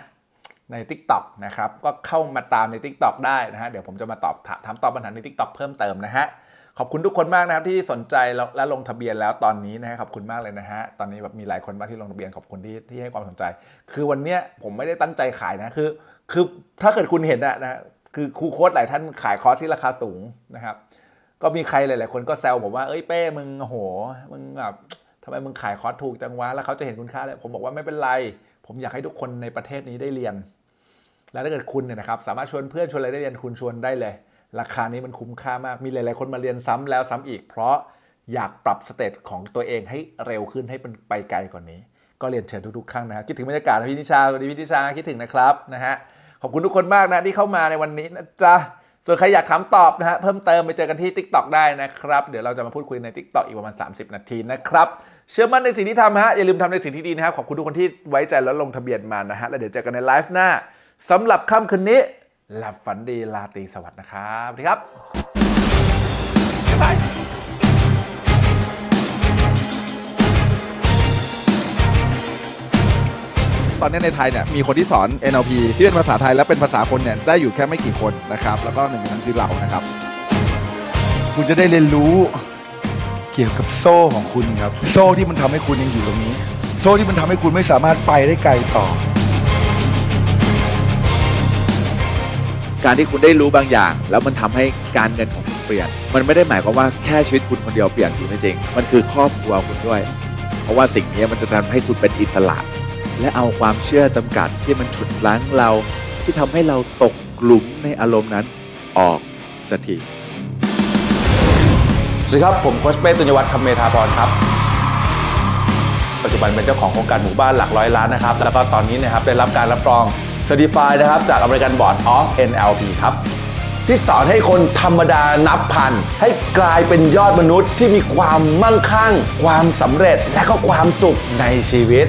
ใน TikTok นะครับก็เข้ามาตามใน TikTok ได้นะฮะเดี๋ยวผมจะมาตอบถามตอบปัญหาใน TikTok เพิ่มเติมนะฮะขอบคุณทุกคนมากนะครับที่สนใจแล้วละลงทะเบียนแล้วตอนนี้นะฮะขอบคุณมากเลยนะฮะตอนนี้แบบมีหลายคนมากที่ลงทะเบียนขอบคุณที่ที่ให้ความสนใจ คือวันเนี้ยผมไม่ได้ตั้งใจขายนะคือคือถ้าเกิดคุณเห็นอะนะคือครูโค้ดหลายท่านขายคอร์สที่ราคาสูงนะครับก็มีใครหลาย ๆ คนก็แซวผมว่าเอ้ยเป้มึงโอ้โหมึงแบบทำไมมึงขายคอร์สถูกจังวะแล้วเขาจะเห็นคุณค่าเลยผมบอกว่าไม่เป็นไร ผมอยากให้ทุกคนในประเทศนี้ได้เรียน แล้วถ้าเกิดคุณเนี่ยนะครับสามารถชวนเพื่อนชวนอะไรได้เรียนคุณชวนได้เลย ราคานี้มันคุ้มค่ามากมีหลาย ๆ คนมาเรียนซ้ำแล้วซ้ำอีก เพราะอยากปรับสเตจของตัวเองให้เร็วขึ้นให้มันไปไกลกว่านนี้ ก็เรียนเชิญทุกๆครั้งนะครับคิดถึงบรรยากาศพี่นิชาสวัสดีพี่นิชาคิดถึงนะครับนะฮะขอบคุณทุกคนมากนะที่เข้ามาในวันนี้นะจ๊ะส่วนใครอยากถามตอบนะฮะเพิ่มเติมไปเจอกันที่ TikTok ได้นะครับ เดี๋ยวเราจะมาพูดคุยใน TikTok อีกประมาณ 30 นาทีนะครับเชื่อมั่นในสิ่งที่ทำฮะอย่าลืมทำในสิ่งที่ดีนะครับขอบคุณทุกคนที่ไว้ใจแล้วลงทะเบียนมานะฮะแล้วเดี๋ยวเจอกันในไลฟ์หน้า สำหรับค่ำคืนนี้ หลับฝันดีลาตรีสวัสดิ์นะครับสวัสดีครับบ๊ายบายตอนนี้ในไทยเนี่ยมีคนที่สอน NLP ที่เป็นภาษาไทยและเป็นภาษาคนเนี่ยได้อยู่แค่ไม่กี่คนนะครับแล้วก็หนึ่งในนั้นคือเรานะครับ คุณจะได้เรียนรู้เกี่ยวกับโซ่ของคุณครับ โซ่ที่มันทำให้คุณยังอยู่ตรงนี้ โซ่ที่มันทำให้คุณไม่สามารถไปได้ไกลต่อ การที่คุณได้รู้บางอย่าง แล้วมันทำให้การเงินของคุณเปลี่ยน มันไม่ได้หมายความว่าแค่ชีวิตคุณคนเดียวเปลี่ยนจริงไม่จริง มันคือครอบครัวคุณด้วย เพราะว่าสิ่งนี้มันจะทำให้คุณเป็นอิสระ และเอาความเชื่อจำกัดที่มันฉุดรั้งเรา ที่ทำให้เราตกหลุมในอารมณ์นั้นออกสักทีสวัสดีครับ ผมโคชเป้ตุญญวัฒน์คำเมธาพรครับ ปัจจุบันเป็นเจ้าของโครงการหมู่บ้านหลักร้อยล้านนะครับ แล้วก็ตอนนี้นะครับได้รับการรับรอง Certified นะครับ จาก American Board of NLP ครับ ที่สอนให้คนธรรมดานับพัน ให้กลายเป็นยอดมนุษย์ที่มีความมั่งคั่ง ความสำเร็จและก็ความสุขในชีวิต